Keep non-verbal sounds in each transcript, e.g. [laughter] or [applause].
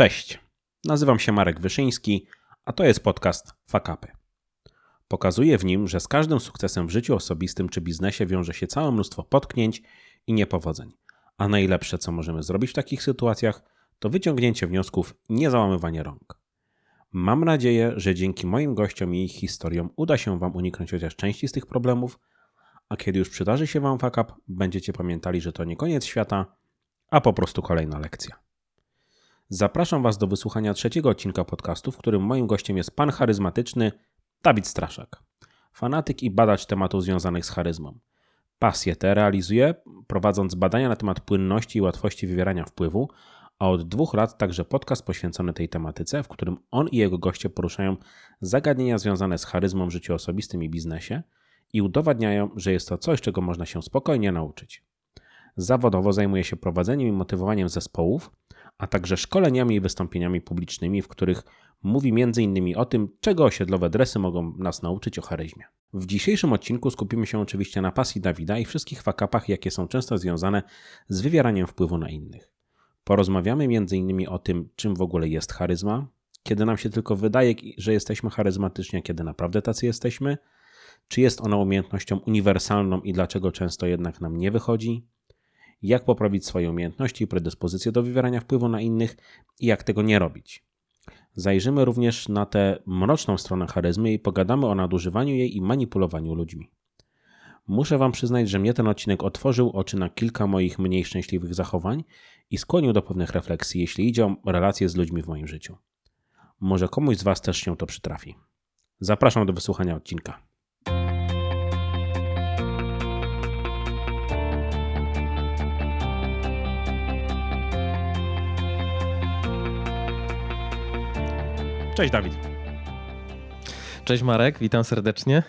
Cześć, nazywam się Marek Wyszyński, a to jest podcast Fakapy. Pokazuję w nim, że z każdym sukcesem w życiu osobistym czy biznesie wiąże się całe mnóstwo potknięć i niepowodzeń. A najlepsze, co możemy zrobić w takich sytuacjach, to wyciągnięcie wniosków, nie załamywanie rąk. Mam nadzieję, że dzięki moim gościom i ich historiom uda się Wam uniknąć chociaż części z tych problemów, a kiedy już przydarzy się Wam fuck up, będziecie pamiętali, że to nie koniec świata, a po prostu kolejna lekcja. Zapraszam Was do wysłuchania trzeciego odcinka podcastu, w którym moim gościem jest pan charyzmatyczny Dawid Straszak, fanatyk i badacz tematów związanych z charyzmą. Pasję tę realizuje, prowadząc badania na temat płynności i łatwości wywierania wpływu, a od dwóch lat także podcast poświęcony tej tematyce, w którym on i jego goście poruszają zagadnienia związane z charyzmą w życiu osobistym i biznesie i udowadniają, że jest to coś, czego można się spokojnie nauczyć. Zawodowo zajmuje się prowadzeniem i motywowaniem zespołów, a także szkoleniami i wystąpieniami publicznymi, w których mówi m.in. o tym, czego osiedlowe dresy mogą nas nauczyć o charyzmie. W dzisiejszym odcinku skupimy się oczywiście na pasji Dawida i wszystkich fakapach, jakie są często związane z wywieraniem wpływu na innych. Porozmawiamy m.in. o tym, czym w ogóle jest charyzma, kiedy nam się tylko wydaje, że jesteśmy charyzmatyczni, a kiedy naprawdę tacy jesteśmy, czy jest ona umiejętnością uniwersalną i dlaczego często jednak nam nie wychodzi, jak poprawić swoje umiejętności i predyspozycje do wywierania wpływu na innych i jak tego nie robić. Zajrzymy również na tę mroczną stronę charyzmy i pogadamy o nadużywaniu jej i manipulowaniu ludźmi. Muszę Wam przyznać, że mnie ten odcinek otworzył oczy na kilka moich mniej szczęśliwych zachowań i skłonił do pewnych refleksji, jeśli idzie o relacje z ludźmi w moim życiu. Może komuś z Was też się to przytrafi. Zapraszam do wysłuchania odcinka. Cześć Dawid. Cześć Marek, witam serdecznie.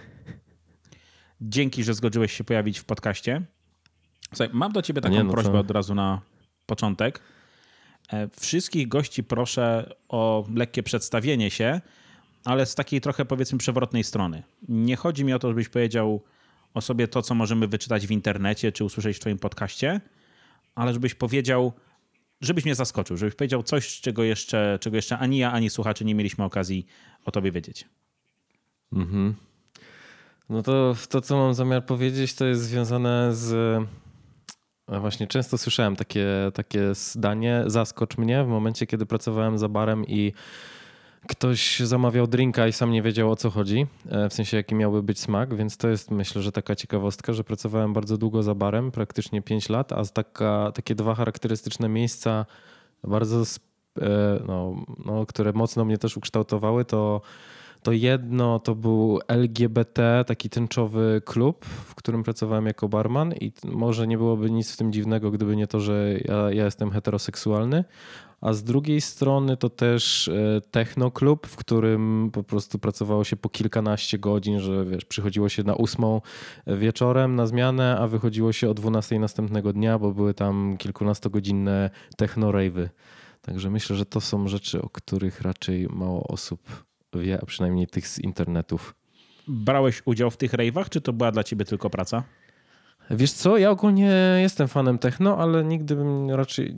Dzięki, że zgodziłeś się pojawić w podcaście. Słuchaj, mam do ciebie taką nie, no prośbę co? od razu na początek. E, wszystkich gości proszę o lekkie przedstawienie się, ale z takiej trochę powiedzmy przewrotnej strony. Nie chodzi mi o to, żebyś powiedział o sobie to, co możemy wyczytać w internecie czy usłyszeć w twoim podcaście, ale żebyś powiedział, żebyś mnie zaskoczył, żebyś powiedział coś, czego jeszcze, czego jeszcze ani ja, ani słuchacze nie mieliśmy okazji o tobie wiedzieć. Mhm. No to to, co mam zamiar powiedzieć, to jest związane z. Właśnie często słyszałem takie, takie zdanie: zaskocz mnie w momencie, kiedy pracowałem za barem i ktoś zamawiał drinka i sam nie wiedział o co chodzi, e, w sensie jaki miałby być smak, więc to jest myślę, że taka ciekawostka, że pracowałem bardzo długo za barem, praktycznie 5 lat, a taka, takie dwa charakterystyczne miejsca bardzo, e, no, no, które mocno mnie też ukształtowały, to to jedno to był LGBT, taki tęczowy klub, w którym pracowałem jako barman i może nie byłoby nic w tym dziwnego, gdyby nie to, że ja, ja jestem heteroseksualny, a z drugiej strony to też e, technoklub, w którym po prostu pracowało się po kilkanaście godzin, że wiesz, przychodziło się na ósmą wieczorem na zmianę, a wychodziło się o dwunastej następnego dnia, bo były tam kilkunastogodzinne techno-rave'y. Także myślę, że to są rzeczy, o których raczej mało osób wie, a przynajmniej tych z internetów. Brałeś udział w tych rave'ach, czy to była dla ciebie tylko praca? Wiesz co, ja ogólnie jestem fanem techno, ale nigdy bym raczej...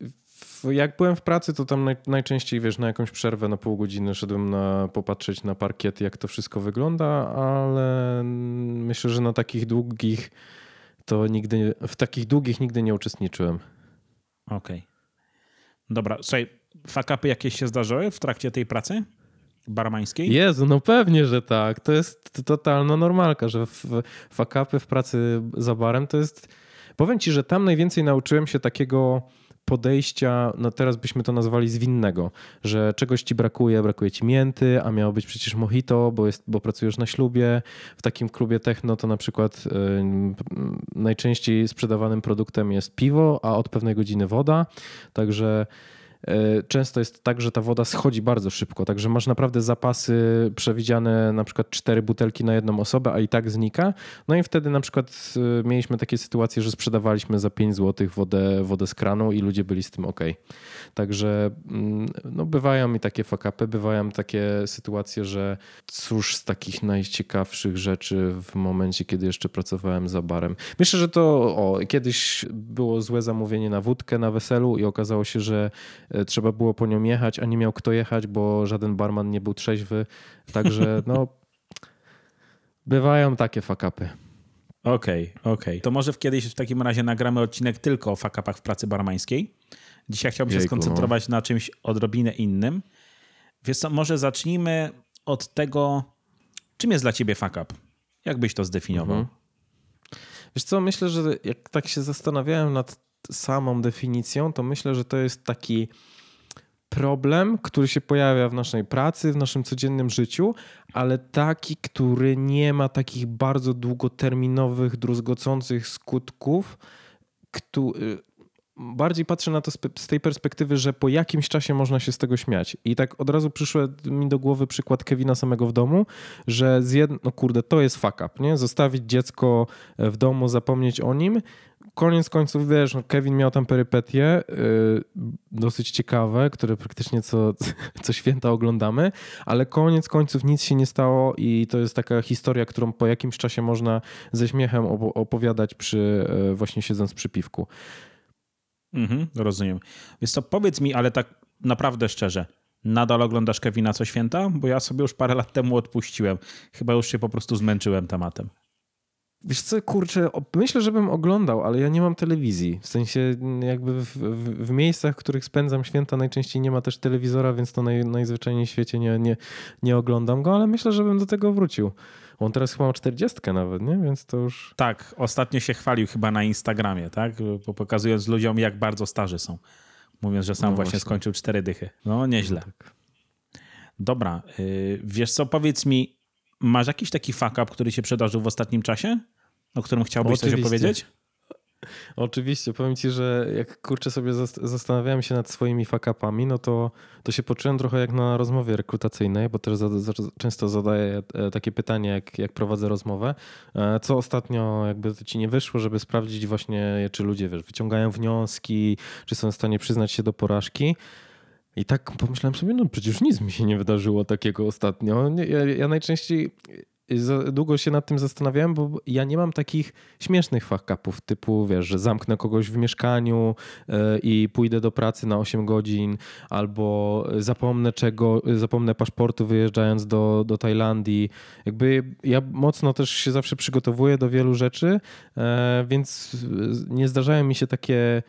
Yy, jak byłem w pracy, to tam naj, najczęściej, wiesz, na jakąś przerwę na pół godziny szedłem na, popatrzeć na parkiet, jak to wszystko wygląda, ale myślę, że na takich długich to nigdy, w takich długich nigdy nie uczestniczyłem. Okej. Okay. Dobra, słuchaj, fakapy jakieś się zdarzyły w trakcie tej pracy? barmańskiej? Jezu, no pewnie, że tak. To jest totalna normalka, że fakapy w pracy za barem to jest... Powiem ci, że tam najwięcej nauczyłem się takiego podejścia, no teraz byśmy to nazwali zwinnego, że czegoś ci brakuje, brakuje ci mięty, a miało być przecież mojito, bo, jest, bo pracujesz na ślubie. W takim klubie techno to na przykład yy, najczęściej sprzedawanym produktem jest piwo, a od pewnej godziny woda, także często jest tak, że ta woda schodzi bardzo szybko, także masz naprawdę zapasy przewidziane na przykład cztery butelki na jedną osobę, a i tak znika. No i wtedy na przykład e, mieliśmy takie sytuacje, że sprzedawaliśmy za 5 zł wodę, wodę z kranu i ludzie byli z tym ok. Także mm, no, bywają mi takie fakapy, bywają takie sytuacje, że cóż z takich najciekawszych rzeczy w momencie, kiedy jeszcze pracowałem za barem. Myślę, że to o, kiedyś było złe zamówienie na wódkę na weselu i okazało się, że e, trzeba było po nią jechać, a nie miał kto jechać, bo żaden barman nie był trzeźwy. Także [laughs] no, bywają takie fakapy. Okej, okay, okej. Okay. To może kiedyś w takim razie nagramy odcinek tylko o fakapach w pracy barmańskiej. Dzisiaj chciałbym Jejku, się skoncentrować no. na czymś odrobinę innym. Co, może zacznijmy od tego, czym jest dla ciebie fuck up? Jak byś to zdefiniował? Mhm. Wiesz co, myślę, że jak tak się zastanawiałem nad samą definicją, to myślę, że to jest taki problem, który się pojawia w naszej pracy, w naszym codziennym życiu, ale taki, który nie ma takich bardzo długoterminowych, druzgocących skutków, który bardziej patrzę na to z tej perspektywy, że po jakimś czasie można się z tego śmiać. I tak od razu przyszły mi do głowy przykład Kevina samego w domu, że z jedno, no kurde, to jest fuck up, nie? Zostawić dziecko w domu, zapomnieć o nim. Koniec końców, wiesz, no Kevin miał tam perypetie yy, dosyć ciekawe, które praktycznie co, [laughs] co święta oglądamy, ale koniec końców nic się nie stało i to jest taka historia, którą po jakimś czasie można ze śmiechem opowiadać przy, yy, właśnie siedząc przy piwku. Mhm, rozumiem. Więc to powiedz mi, ale tak naprawdę szczerze, nadal oglądasz Kevina co święta? Bo ja sobie już parę lat temu odpuściłem. Chyba już się po prostu zmęczyłem tematem. Wiesz co, kurczę, myślę, że bym oglądał, ale ja nie mam telewizji. W sensie jakby w, w, w miejscach, w których spędzam święta najczęściej nie ma też telewizora, więc to naj, najzwyczajniej w świecie nie, nie, nie oglądam go, ale myślę, że bym do tego wrócił. On teraz chyba ma 40 nawet, nie? Więc to już... Tak, ostatnio się chwalił chyba na Instagramie, tak? Pokazując ludziom, jak bardzo starzy są. Mówiąc, że sam no właśnie, właśnie, skończył cztery dychy. No, nieźle. Tak. Dobra, yy, wiesz co, powiedz mi, masz jakiś taki fuck up, który się przydarzył w ostatnim czasie? O którym chciałbyś Oczywiście. coś opowiedzieć? Oczywiście, powiem ci, że jak kurczę sobie zastanawiałem się nad swoimi fakapami, no to, to się poczułem trochę jak na rozmowie rekrutacyjnej, bo też za, za, często zadaję e, takie pytanie, jak, jak prowadzę rozmowę. E, co ostatnio jakby ci nie wyszło, żeby sprawdzić właśnie, czy ludzie wiesz, wyciągają wnioski, czy są w stanie przyznać się do porażki. I tak pomyślałem sobie, no przecież nic mi się nie wydarzyło takiego ostatnio. Ja, ja najczęściej długo się nad tym zastanawiałem, bo ja nie mam takich śmiesznych fuck-upów typu, wiesz, że zamknę kogoś w mieszkaniu e, i pójdę do pracy na 8 godzin, albo zapomnę czego, zapomnę paszportu wyjeżdżając do, do Tajlandii. Jakby ja mocno też się zawsze przygotowuję do wielu rzeczy, e, więc nie zdarzają mi się takie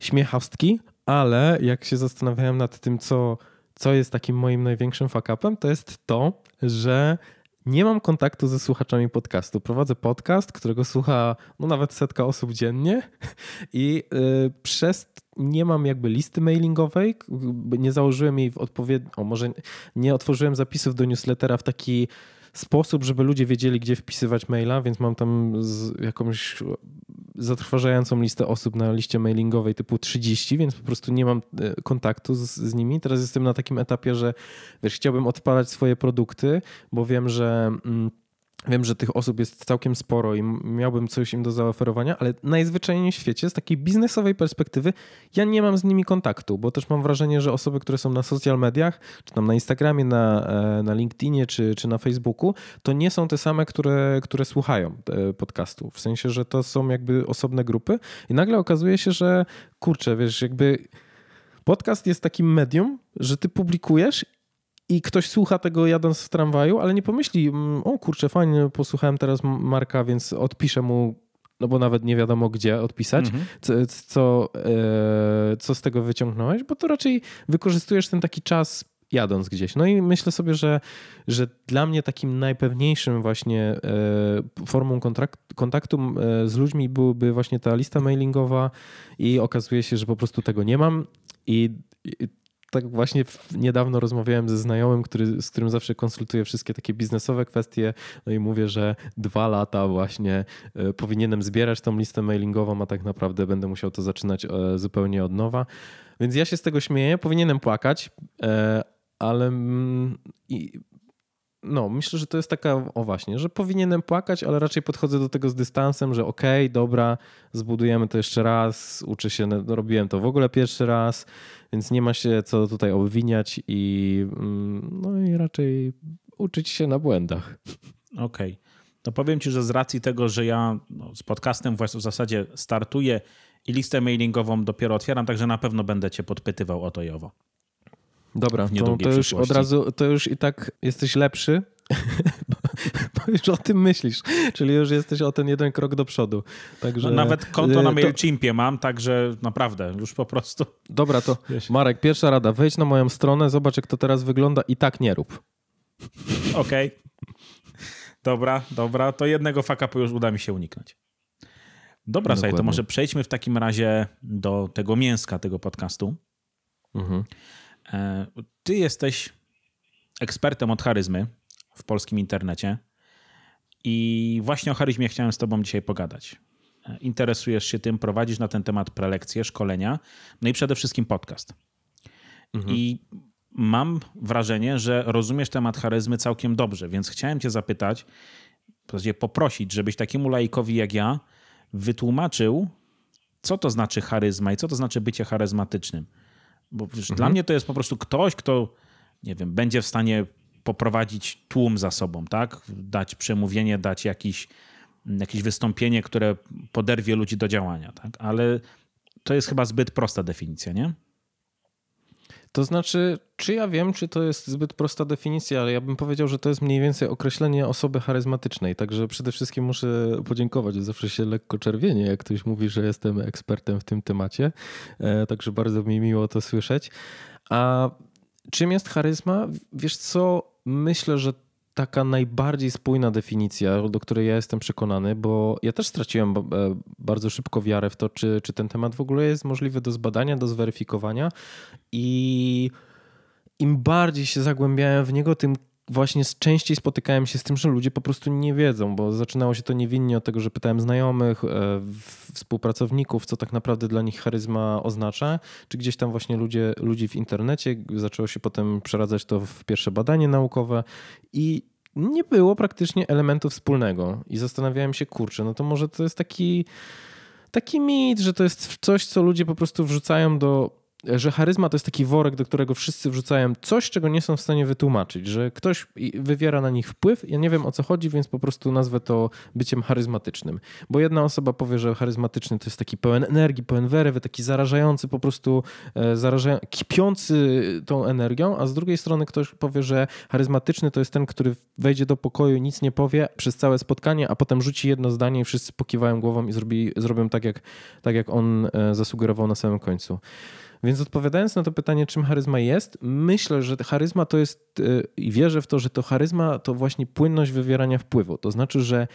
śmiechawstki, ale jak się zastanawiałem nad tym, co, co jest takim moim największym fuck-upem, to jest to, że nie mam kontaktu ze słuchaczami podcastu. Prowadzę podcast, którego słucha no, nawet setka osób dziennie i yy, przez nie mam jakby listy mailingowej, nie założyłem jej w odpowiedni, o może nie otworzyłem zapisów do newslettera w taki sposób, żeby ludzie wiedzieli, gdzie wpisywać maila, więc mam tam jakąś zatrważającą listę osób na liście mailingowej typu 30, więc po prostu nie mam e, kontaktu z, z nimi. Teraz jestem na takim etapie, że wiesz, chciałbym odpalać swoje produkty, bo wiem, że. Mm, Wiem, że tych osób jest całkiem sporo i miałbym coś im do zaoferowania, ale najzwyczajniej w świecie z takiej biznesowej perspektywy ja nie mam z nimi kontaktu, bo też mam wrażenie, że osoby, które są na social mediach, czy tam na Instagramie, na, e, na LinkedInie, czy, czy na Facebooku, to nie są te same, które, które słuchają e, podcastu. W sensie, że to są jakby osobne grupy i nagle okazuje się, że kurczę, wiesz, jakby podcast jest takim medium, że ty publikujesz i ktoś słucha tego jadąc w tramwaju, ale nie pomyśli, mm, o kurczę, fajnie, posłuchałem teraz Marka, więc odpiszę mu, no bo nawet nie wiadomo gdzie odpisać, mhm. co, co, e, co z tego wyciągnąłeś, bo to raczej wykorzystujesz ten taki czas jadąc gdzieś. No i myślę sobie, że, że dla mnie takim najpewniejszym właśnie e, formą kontaktu e, z ludźmi byłyby właśnie ta lista mailingowa i okazuje się, że po prostu tego nie mam i tak właśnie niedawno rozmawiałem ze znajomym, który, z którym zawsze konsultuję wszystkie takie biznesowe kwestie, no i mówię, że dwa lata właśnie e, powinienem zbierać tą listę mailingową, a tak naprawdę będę musiał to zaczynać e, zupełnie od nowa. Więc ja się z tego śmieję, powinienem płakać, e, ale mm, no, myślę, że to jest taka, o właśnie, że powinienem płakać, ale raczej podchodzę do tego z dystansem, że okej, okay, dobra, zbudujemy to jeszcze raz, uczę się, robiłem to w ogóle pierwszy raz, więc nie ma się co tutaj obwiniać i mm, no i raczej uczyć się na błędach. Okej. Okay. No powiem ci, że z racji tego, że ja no, z podcastem w zasadzie startuję i listę mailingową dopiero otwieram, także na pewno będę cię podpytywał o to i owo. Dobra, to, to już od razu, to już i tak jesteś lepszy, [laughs] bo, bo, już o tym myślisz, czyli już jesteś o ten jeden krok do przodu. Także, no, nawet konto na y, MailChimpie to... mam, także naprawdę, już po prostu. Dobra, to Marek, pierwsza rada, wejdź na moją stronę, zobacz jak to teraz wygląda i tak nie rób. Okej. Okay. Dobra, dobra, to jednego fakapu już uda mi się uniknąć. Dobra, Dokładnie. słuchaj, to może przejdźmy w takim razie do tego mięska tego podcastu. Mhm. E, ty jesteś ekspertem od charyzmy w polskim internecie i właśnie o charyzmie chciałem z tobą dzisiaj pogadać. E, interesujesz się tym, prowadzisz na ten temat prelekcje, szkolenia, no i przede wszystkim podcast. Mhm. I mam wrażenie, że rozumiesz temat charyzmy całkiem dobrze, więc chciałem cię zapytać, w zasadzie poprosić, żebyś takiemu laikowi jak ja wytłumaczył, co to znaczy charyzma i co to znaczy bycie charyzmatycznym. Bo wiesz, mhm. dla mnie to jest po prostu ktoś, kto, nie wiem, będzie w stanie poprowadzić tłum za sobą, tak? Dać przemówienie, dać jakiś, jakieś wystąpienie, które poderwie ludzi do działania, tak? Ale to jest chyba zbyt prosta definicja, nie? To znaczy, czy ja wiem, czy to jest zbyt prosta definicja, ale ja bym powiedział, że to jest mniej więcej określenie osoby charyzmatycznej. Także przede wszystkim muszę podziękować. Zawsze się lekko czerwienie, jak ktoś mówi, że jestem ekspertem w tym temacie. E, także bardzo mi miło to słyszeć. A czym jest charyzma? Wiesz co? Myślę, że taka najbardziej spójna definicja, do której ja jestem przekonany, bo ja też straciłem e, bardzo szybko wiarę w to, czy, czy ten temat w ogóle jest możliwy do zbadania, do zweryfikowania. I im bardziej się zagłębiałem w niego, tym właśnie częściej spotykałem się z tym, że ludzie po prostu nie wiedzą, bo zaczynało się to niewinnie od tego, że pytałem znajomych, e, współpracowników, co tak naprawdę dla nich charyzma oznacza, czy gdzieś tam właśnie ludzie, ludzi w internecie. Zaczęło się potem przeradzać to w pierwsze badanie naukowe i nie było praktycznie elementu wspólnego. I zastanawiałem się, kurczę, no to może to jest taki, taki mit, że to jest coś, co ludzie po prostu wrzucają do że charyzma to jest taki worek, do którego wszyscy wrzucają coś, czego nie są w stanie wytłumaczyć, że ktoś wywiera na nich wpływ. Ja nie wiem o co chodzi, więc po prostu nazwę to byciem charyzmatycznym. Bo jedna osoba powie, że charyzmatyczny to jest taki pełen energii, pełen werewy, taki zarażający, po prostu e, zarażający, kipiący tą energią, a z drugiej strony ktoś powie, że charyzmatyczny to jest ten, który wejdzie do pokoju, nic nie powie przez całe spotkanie, a potem rzuci jedno zdanie i wszyscy pokiwają głową i zrobi, zrobią tak jak, tak, jak on e, zasugerował na samym końcu. Więc odpowiadając na to pytanie, czym charyzma jest, myślę, że charyzma to jest e, i wierzę w to, że to charyzma to właśnie płynność wywierania wpływu. To znaczy, że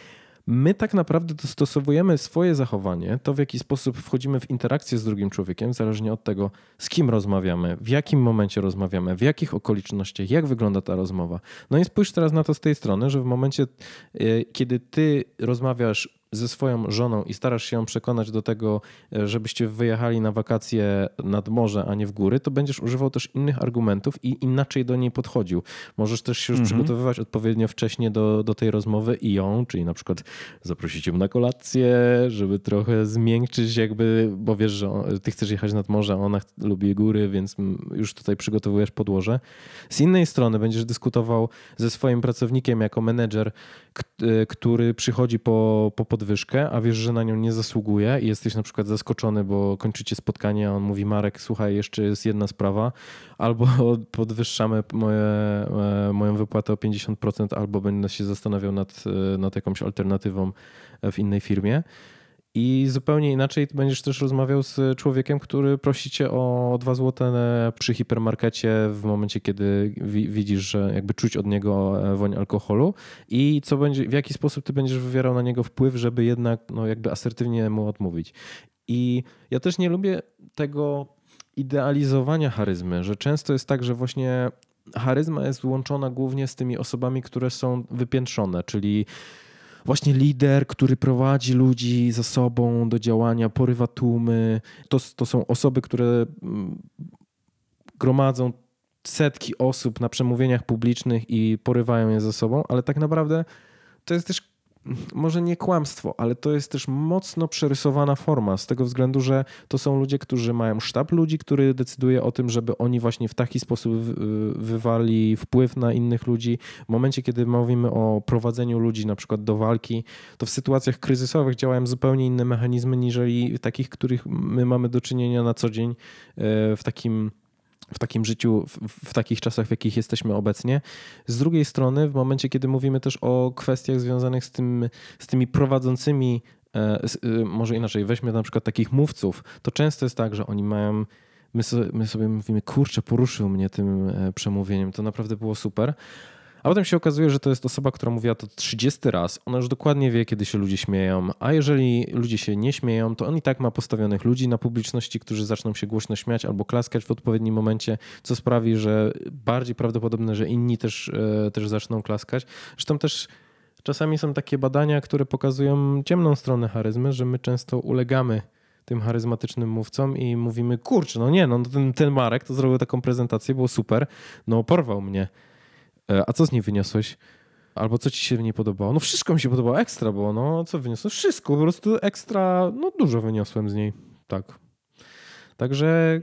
my tak naprawdę dostosowujemy swoje zachowanie, to w jaki sposób wchodzimy w interakcję z drugim człowiekiem, zależnie od tego, z kim rozmawiamy, w jakim momencie rozmawiamy, w jakich okolicznościach, jak wygląda ta rozmowa. No i spójrz teraz na to z tej strony, że w momencie, e, kiedy ty rozmawiasz ze swoją żoną i starasz się ją przekonać do tego, e, żebyście wyjechali na wakacje nad morze, a nie w góry, to będziesz używał też innych argumentów i inaczej do niej podchodził. Możesz też się już mhm. przygotowywać odpowiednio wcześnie do, do tej rozmowy i ją, czyli na przykład zaprosić ją na kolację, żeby trochę zmiękczyć jakby, bo wiesz, że ty chcesz jechać nad morze, a ona lubi góry, więc już tutaj przygotowujesz podłoże. Z innej strony będziesz dyskutował ze swoim pracownikiem jako menedżer, e, który przychodzi po, po podwyżkę, a wiesz, że na nią nie zasługuje i jesteś na przykład zaskoczony, bo kończycie spotkanie, a on mówi Marek, słuchaj, jeszcze jest jedna sprawa, albo [laughs] podwyższamy moje, e, moją wypłatę o 50%, albo będę się zastanawiał nad, e, nad jakąś alternatywą w innej firmie. I zupełnie inaczej będziesz też rozmawiał z człowiekiem, który prosi cię o 2 złote przy hipermarkecie w momencie, kiedy widzisz, że jakby czuć od niego e, woń alkoholu i co będzie, w jaki sposób ty będziesz wywierał na niego wpływ, żeby jednak no, jakby asertywnie mu odmówić. I ja też nie lubię tego idealizowania charyzmy, że często jest tak, że właśnie charyzma jest łączona głównie z tymi osobami, które są wypiętrzone, czyli właśnie lider, który prowadzi ludzi za sobą do działania, porywa tłumy. To, to są osoby, które mm, gromadzą setki osób na przemówieniach publicznych i porywają je ze sobą, ale tak naprawdę to jest też może nie kłamstwo, ale to jest też mocno przerysowana forma, z tego względu, że to są ludzie, którzy mają sztab ludzi, który decyduje o tym, żeby oni właśnie w taki sposób wywali wpływ na innych ludzi. W momencie, kiedy mówimy o prowadzeniu ludzi na przykład do walki, to w sytuacjach kryzysowych działają zupełnie inne mechanizmy niż takich, których my mamy do czynienia na co dzień e, w takim w takim życiu, w, w, takich czasach, w jakich jesteśmy obecnie. Z drugiej strony, w momencie, kiedy mówimy też o kwestiach związanych z, tym, z tymi prowadzącymi, e, e, może inaczej, weźmy na przykład takich mówców, to często jest tak, że oni mają. My sobie, my sobie mówimy, kurczę, poruszył mnie tym e, przemówieniem, to naprawdę było super. A potem się okazuje, że to jest osoba, która mówiła to 30 raz. Ona już dokładnie wie, kiedy się ludzie śmieją. A jeżeli ludzie się nie śmieją, to on i tak ma postawionych ludzi na publiczności, którzy zaczną się głośno śmiać albo klaskać w odpowiednim momencie, co sprawi, że bardziej prawdopodobne, że inni też, e, też zaczną klaskać. Zresztą też czasami są takie badania, które pokazują ciemną stronę charyzmy, że my często ulegamy tym charyzmatycznym mówcom i mówimy, kurczę, no nie, no ten, ten Marek to zrobił taką prezentację, było super, no porwał mnie. E, a co z niej wyniosłeś? Albo co ci się w niej podobało? No wszystko mi się podobało, ekstra było, no co wyniosłeś? Wszystko, po prostu ekstra, no dużo wyniosłem z niej, tak. Także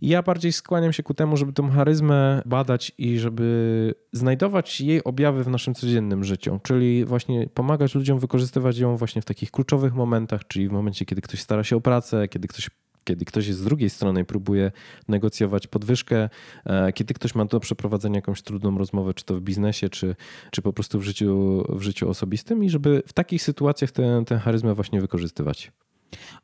ja bardziej skłaniam się ku temu, żeby tą charyzmę badać i żeby znajdować jej objawy w naszym codziennym życiu, czyli właśnie pomagać ludziom wykorzystywać ją właśnie w takich kluczowych momentach, czyli w momencie, kiedy ktoś stara się o pracę, kiedy ktoś kiedy ktoś z drugiej strony próbuje negocjować podwyżkę, e, kiedy ktoś ma do przeprowadzenia jakąś trudną rozmowę, czy to w biznesie, czy, czy po prostu w życiu, w życiu osobistym i żeby w takich sytuacjach tę, tę charyzmę właśnie wykorzystywać.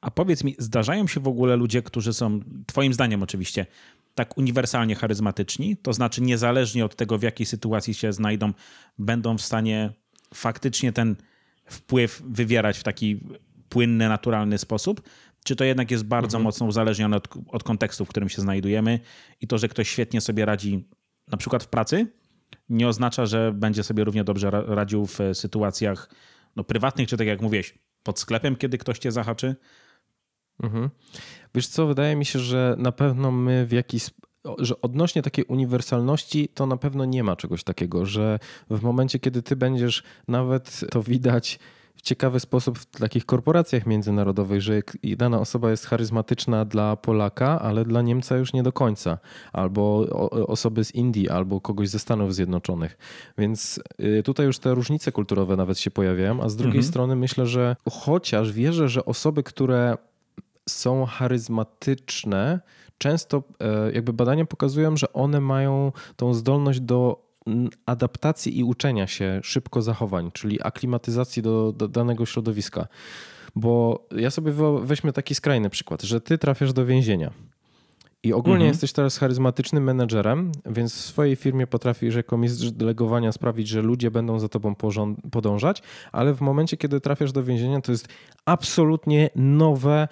A powiedz mi, zdarzają się w ogóle ludzie, którzy są, Twoim zdaniem oczywiście, tak uniwersalnie charyzmatyczni, to znaczy niezależnie od tego, w jakiej sytuacji się znajdą, będą w stanie faktycznie ten wpływ wywierać w taki płynny, naturalny sposób? Czy to jednak jest bardzo mhm. mocno uzależnione od, od kontekstu, w którym się znajdujemy i to, że ktoś świetnie sobie radzi na przykład w pracy, nie oznacza, że będzie sobie równie dobrze radził w sytuacjach no, prywatnych, czy tak jak mówiłeś, pod sklepem, kiedy ktoś cię zahaczy? Mhm. Wiesz co, wydaje mi się, że na pewno my w jakiś że odnośnie takiej uniwersalności to na pewno nie ma czegoś takiego, że w momencie, kiedy ty będziesz, nawet to widać ciekawy sposób w takich korporacjach międzynarodowych, że dana osoba jest charyzmatyczna dla Polaka, ale dla Niemca już nie do końca, albo osoby z Indii, albo kogoś ze Stanów Zjednoczonych. Więc y, tutaj już te różnice kulturowe nawet się pojawiają, a z drugiej mhm. strony myślę, że chociaż wierzę, że osoby, które są charyzmatyczne, często e, jakby badania pokazują, że one mają tą zdolność do adaptacji i uczenia się szybko zachowań, czyli aklimatyzacji do, do danego środowiska. Bo ja sobie weźmy taki skrajny przykład, że ty trafiasz do więzienia. I ogólnie mhm. jesteś teraz charyzmatycznym menedżerem, więc w swojej firmie potrafisz jako mistrz delegowania sprawić, że ludzie będą za tobą podążać, ale w momencie, kiedy trafiasz do więzienia, to jest absolutnie nowe,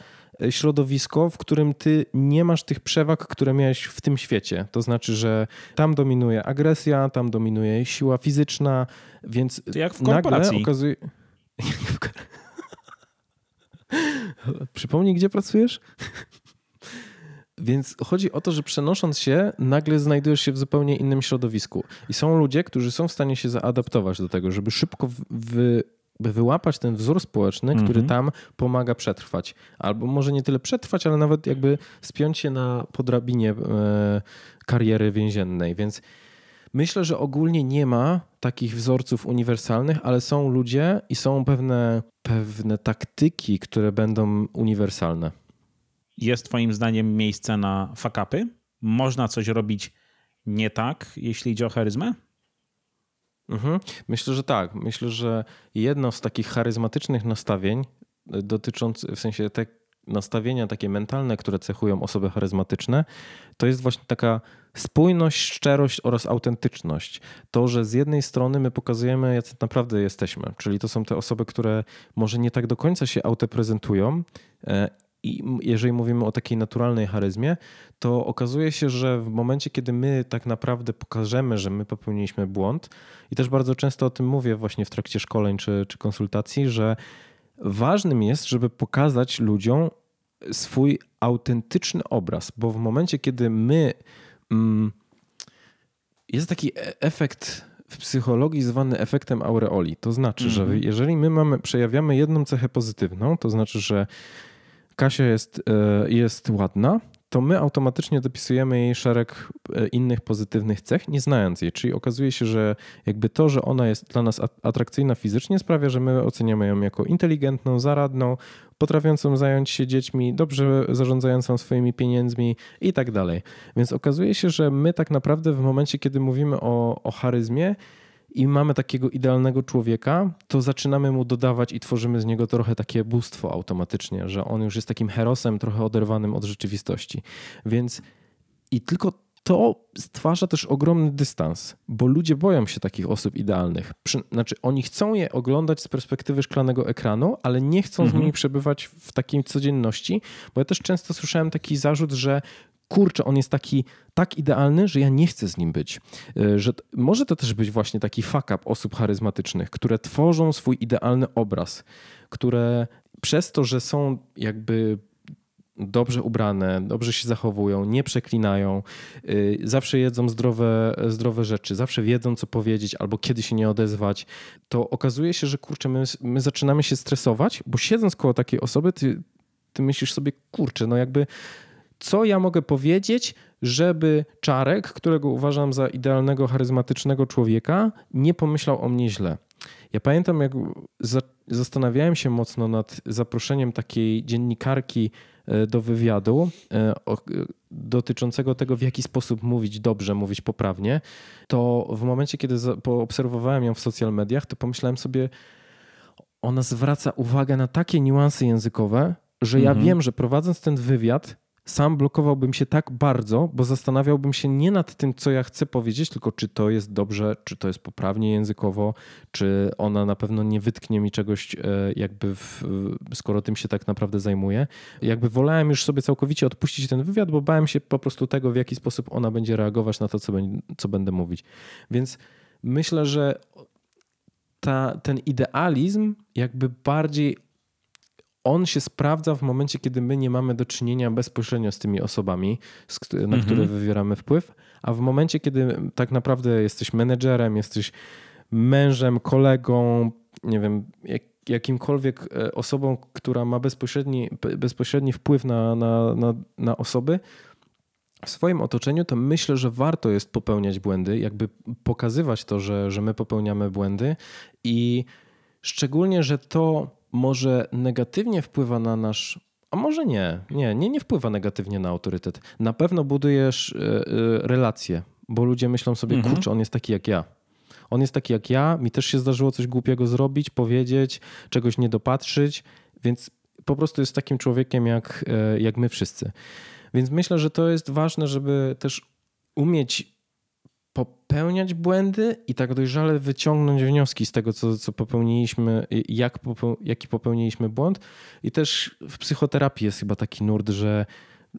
środowisko, w którym ty nie masz tych przewag, które miałeś w tym świecie. To znaczy, że tam dominuje agresja, tam dominuje siła fizyczna, więc to jak w nagle okazuje... [laughs] [laughs] Przypomnij, gdzie pracujesz? [laughs] Więc chodzi o to, że przenosząc się, nagle znajdujesz się w zupełnie innym środowisku. I są ludzie, którzy są w stanie się zaadaptować do tego, żeby szybko wy by wyłapać ten wzór społeczny, który mhm. tam pomaga przetrwać. Albo może nie tyle przetrwać, ale nawet jakby spiąć się na podrabinie e, kariery więziennej. Więc myślę, że ogólnie nie ma takich wzorców uniwersalnych, ale są ludzie i są pewne, pewne taktyki, które będą uniwersalne. Jest Twoim zdaniem miejsce na fakapy? Można coś robić nie tak, jeśli idzie o charyzmę? Mhm. Myślę, że tak. Myślę, że jedno z takich charyzmatycznych nastawień e, dotyczących, w sensie te nastawienia takie mentalne, które cechują osoby charyzmatyczne, to jest właśnie taka spójność, szczerość oraz autentyczność. To, że z jednej strony my pokazujemy, jacy naprawdę jesteśmy, czyli to są te osoby, które może nie tak do końca się autoprezentują e, i jeżeli mówimy o takiej naturalnej charyzmie, to okazuje się, że w momencie, kiedy my tak naprawdę pokażemy, że my popełniliśmy błąd, i też bardzo często o tym mówię właśnie w trakcie szkoleń czy, czy konsultacji, że ważnym jest, żeby pokazać ludziom swój autentyczny obraz, bo w momencie, kiedy my. Mm, jest taki e, efekt w psychologii zwany efektem aureoli. To znaczy, mm -hmm. że mhm. jeżeli my mamy, przejawiamy jedną cechę pozytywną, to znaczy, że Kasia jest, e, jest ładna, to my automatycznie dopisujemy jej szereg e, innych pozytywnych cech, nie znając jej. Czyli okazuje się, że jakby to, że ona jest dla nas atrakcyjna fizycznie, sprawia, że my oceniamy ją jako inteligentną, zaradną, potrafiącą zająć się dziećmi, dobrze zarządzającą swoimi pieniędzmi i tak dalej. Więc okazuje się, że my tak naprawdę w momencie, kiedy mówimy o, o charyzmie, i mamy takiego idealnego człowieka, to zaczynamy mu dodawać i tworzymy z niego trochę takie bóstwo automatycznie, że on już jest takim herosem trochę oderwanym od rzeczywistości. Więc i tylko to stwarza też ogromny dystans, bo ludzie boją się takich osób idealnych. Znaczy, oni chcą je oglądać z perspektywy szklanego ekranu, ale nie chcą mhm. z nimi przebywać w takiej codzienności, bo ja też często słyszałem taki zarzut, że kurczę, on jest taki tak idealny, że ja nie chcę z nim być. E, że może to też być właśnie taki fuck up osób charyzmatycznych, które tworzą swój idealny obraz, które przez to, że są jakby dobrze ubrane, dobrze się zachowują, nie przeklinają, y, zawsze jedzą zdrowe, zdrowe rzeczy, zawsze wiedzą, co powiedzieć albo kiedy się nie odezwać, to okazuje się, że kurczę, my, my zaczynamy się stresować, bo siedząc koło takiej osoby, ty, ty myślisz sobie, kurczę, no jakby co ja mogę powiedzieć, żeby Czarek, którego uważam za idealnego, charyzmatycznego człowieka, nie pomyślał o mnie źle. Ja pamiętam, jak zastanawiałem się mocno nad zaproszeniem takiej dziennikarki e, do wywiadu e, dotyczącego tego, w jaki sposób mówić dobrze, mówić poprawnie, to w momencie, kiedy poobserwowałem ją w social mediach, to pomyślałem sobie, ona zwraca uwagę na takie niuanse językowe, że ja mhm. wiem, że prowadząc ten wywiad, sam blokowałbym się tak bardzo, bo zastanawiałbym się nie nad tym, co ja chcę powiedzieć, tylko czy to jest dobrze, czy to jest poprawnie językowo, czy ona na pewno nie wytknie mi czegoś, e, jakby w, skoro tym się tak naprawdę zajmuje. Jakby wolałem już sobie całkowicie odpuścić ten wywiad, bo bałem się po prostu tego, w jaki sposób ona będzie reagować na to, co, co będę mówić. Więc myślę, że ta, ten idealizm jakby bardziej on się sprawdza w momencie, kiedy my nie mamy do czynienia bezpośrednio z tymi osobami, na mhm. które wywieramy wpływ, a w momencie, kiedy tak naprawdę jesteś menedżerem, jesteś mężem, kolegą, nie wiem, jak, jakimkolwiek e, osobą, która ma bezpośredni, bezpośredni wpływ na, na, na, na osoby, w swoim otoczeniu, to myślę, że warto jest popełniać błędy, jakby pokazywać to, że, że my popełniamy błędy i szczególnie, że to może negatywnie wpływa na nasz. A może nie, nie, nie, nie wpływa negatywnie na autorytet. Na pewno budujesz e, e, relacje, bo ludzie myślą sobie, mhm. kurczę, on jest taki jak ja. On jest taki jak ja, mi też się zdarzyło coś głupiego zrobić, powiedzieć, czegoś nie dopatrzyć, więc po prostu jest takim człowiekiem jak, e, jak my wszyscy. Więc myślę, że to jest ważne, żeby też umieć popełniać błędy i tak dojrzale wyciągnąć wnioski z tego, co, co popełniliśmy, jak popeł, jaki popełniliśmy błąd. I też w psychoterapii jest chyba taki nurt, że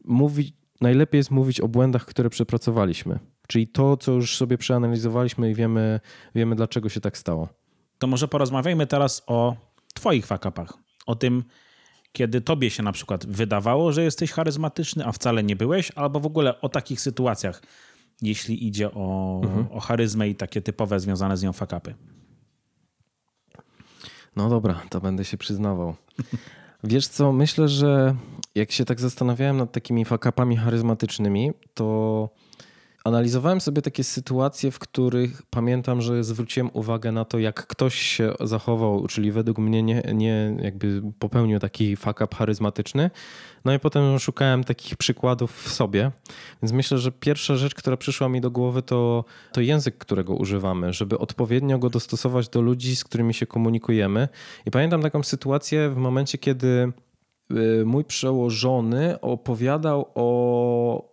mówi, najlepiej jest mówić o błędach, które przepracowaliśmy. Czyli to, co już sobie przeanalizowaliśmy i wiemy, wiemy dlaczego się tak stało. To może porozmawiajmy teraz o Twoich fakapach. O tym, kiedy Tobie się na przykład wydawało, że jesteś charyzmatyczny, a wcale nie byłeś, albo w ogóle o takich sytuacjach jeśli idzie o, mhm. o charyzmę i takie typowe związane z nią fakapy. No dobra, to będę się przyznawał. [laughs] Wiesz co, myślę, że jak się tak zastanawiałem nad takimi fakapami charyzmatycznymi, to analizowałem sobie takie sytuacje, w których pamiętam, że zwróciłem uwagę na to, jak ktoś się zachował, czyli według mnie nie, nie jakby popełnił taki fuck up charyzmatyczny. No i potem szukałem takich przykładów w sobie. Więc myślę, że pierwsza rzecz, która przyszła mi do głowy, to, to język, którego używamy, żeby odpowiednio go dostosować do ludzi, z którymi się komunikujemy. I pamiętam taką sytuację w momencie, kiedy y, mój przełożony opowiadał o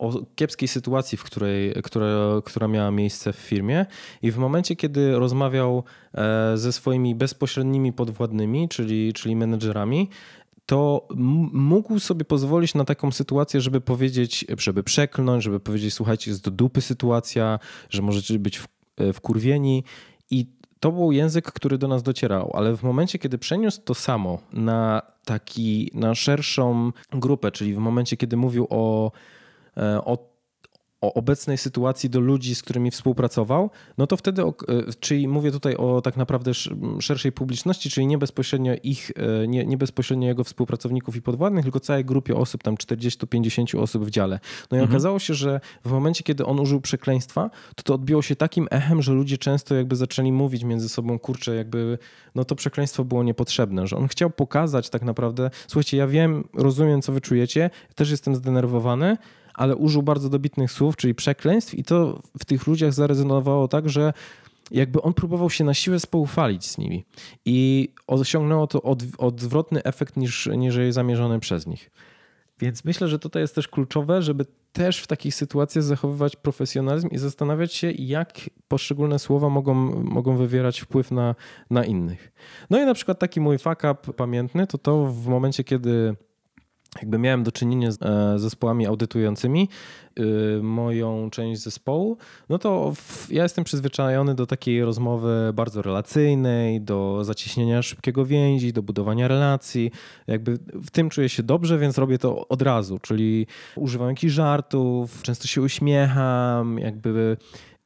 o kiepskiej sytuacji, w której, która, która miała miejsce w firmie i w momencie, kiedy rozmawiał e, ze swoimi bezpośrednimi podwładnymi, czyli, czyli menedżerami, to mógł sobie pozwolić na taką sytuację, żeby powiedzieć, żeby przeklnąć, żeby powiedzieć, słuchajcie, jest do dupy sytuacja, że możecie być e, wkurwieni. I to był język, który do nas docierał, ale w momencie, kiedy przeniósł to samo na taki, na szerszą grupę, czyli w momencie, kiedy mówił o o, o obecnej sytuacji do ludzi, z którymi współpracował, no to wtedy, e, czyli mówię tutaj o tak naprawdę szerszej publiczności, czyli nie bezpośrednio ich, e, nie, nie bezpośrednio jego współpracowników i podwładnych, tylko całej grupie osób, tam 40-50 osób w dziale. No i mhm. okazało się, że w momencie, kiedy on użył przekleństwa, to to odbiło się takim echem, że ludzie często jakby zaczęli mówić między sobą, kurczę, jakby no to przekleństwo było niepotrzebne, że on chciał pokazać tak naprawdę, słuchajcie, ja wiem, rozumiem, co wy czujecie, też jestem zdenerwowany, ale użył bardzo dobitnych słów, czyli przekleństw, i to w tych ludziach zarezonowało tak, że jakby on próbował się na siłę spoufalić z nimi. I osiągnęło to od, odwrotny efekt niż, niż zamierzony przez nich. Więc myślę, że tutaj jest też kluczowe, żeby też w takich sytuacjach zachowywać profesjonalizm i zastanawiać się, jak poszczególne słowa mogą, mogą wywierać wpływ na, na innych. No i na przykład taki mój fuck up pamiętny to to w momencie, kiedy jakby miałem do czynienia z e, zespołami audytującymi y, moją część zespołu, no to ja jestem przyzwyczajony do takiej rozmowy bardzo relacyjnej, do zacieśnienia szybkiego więzi, do budowania relacji. Jakby w tym czuję się dobrze, więc robię to od razu, czyli używam jakichś żartów, często się uśmiecham, jakby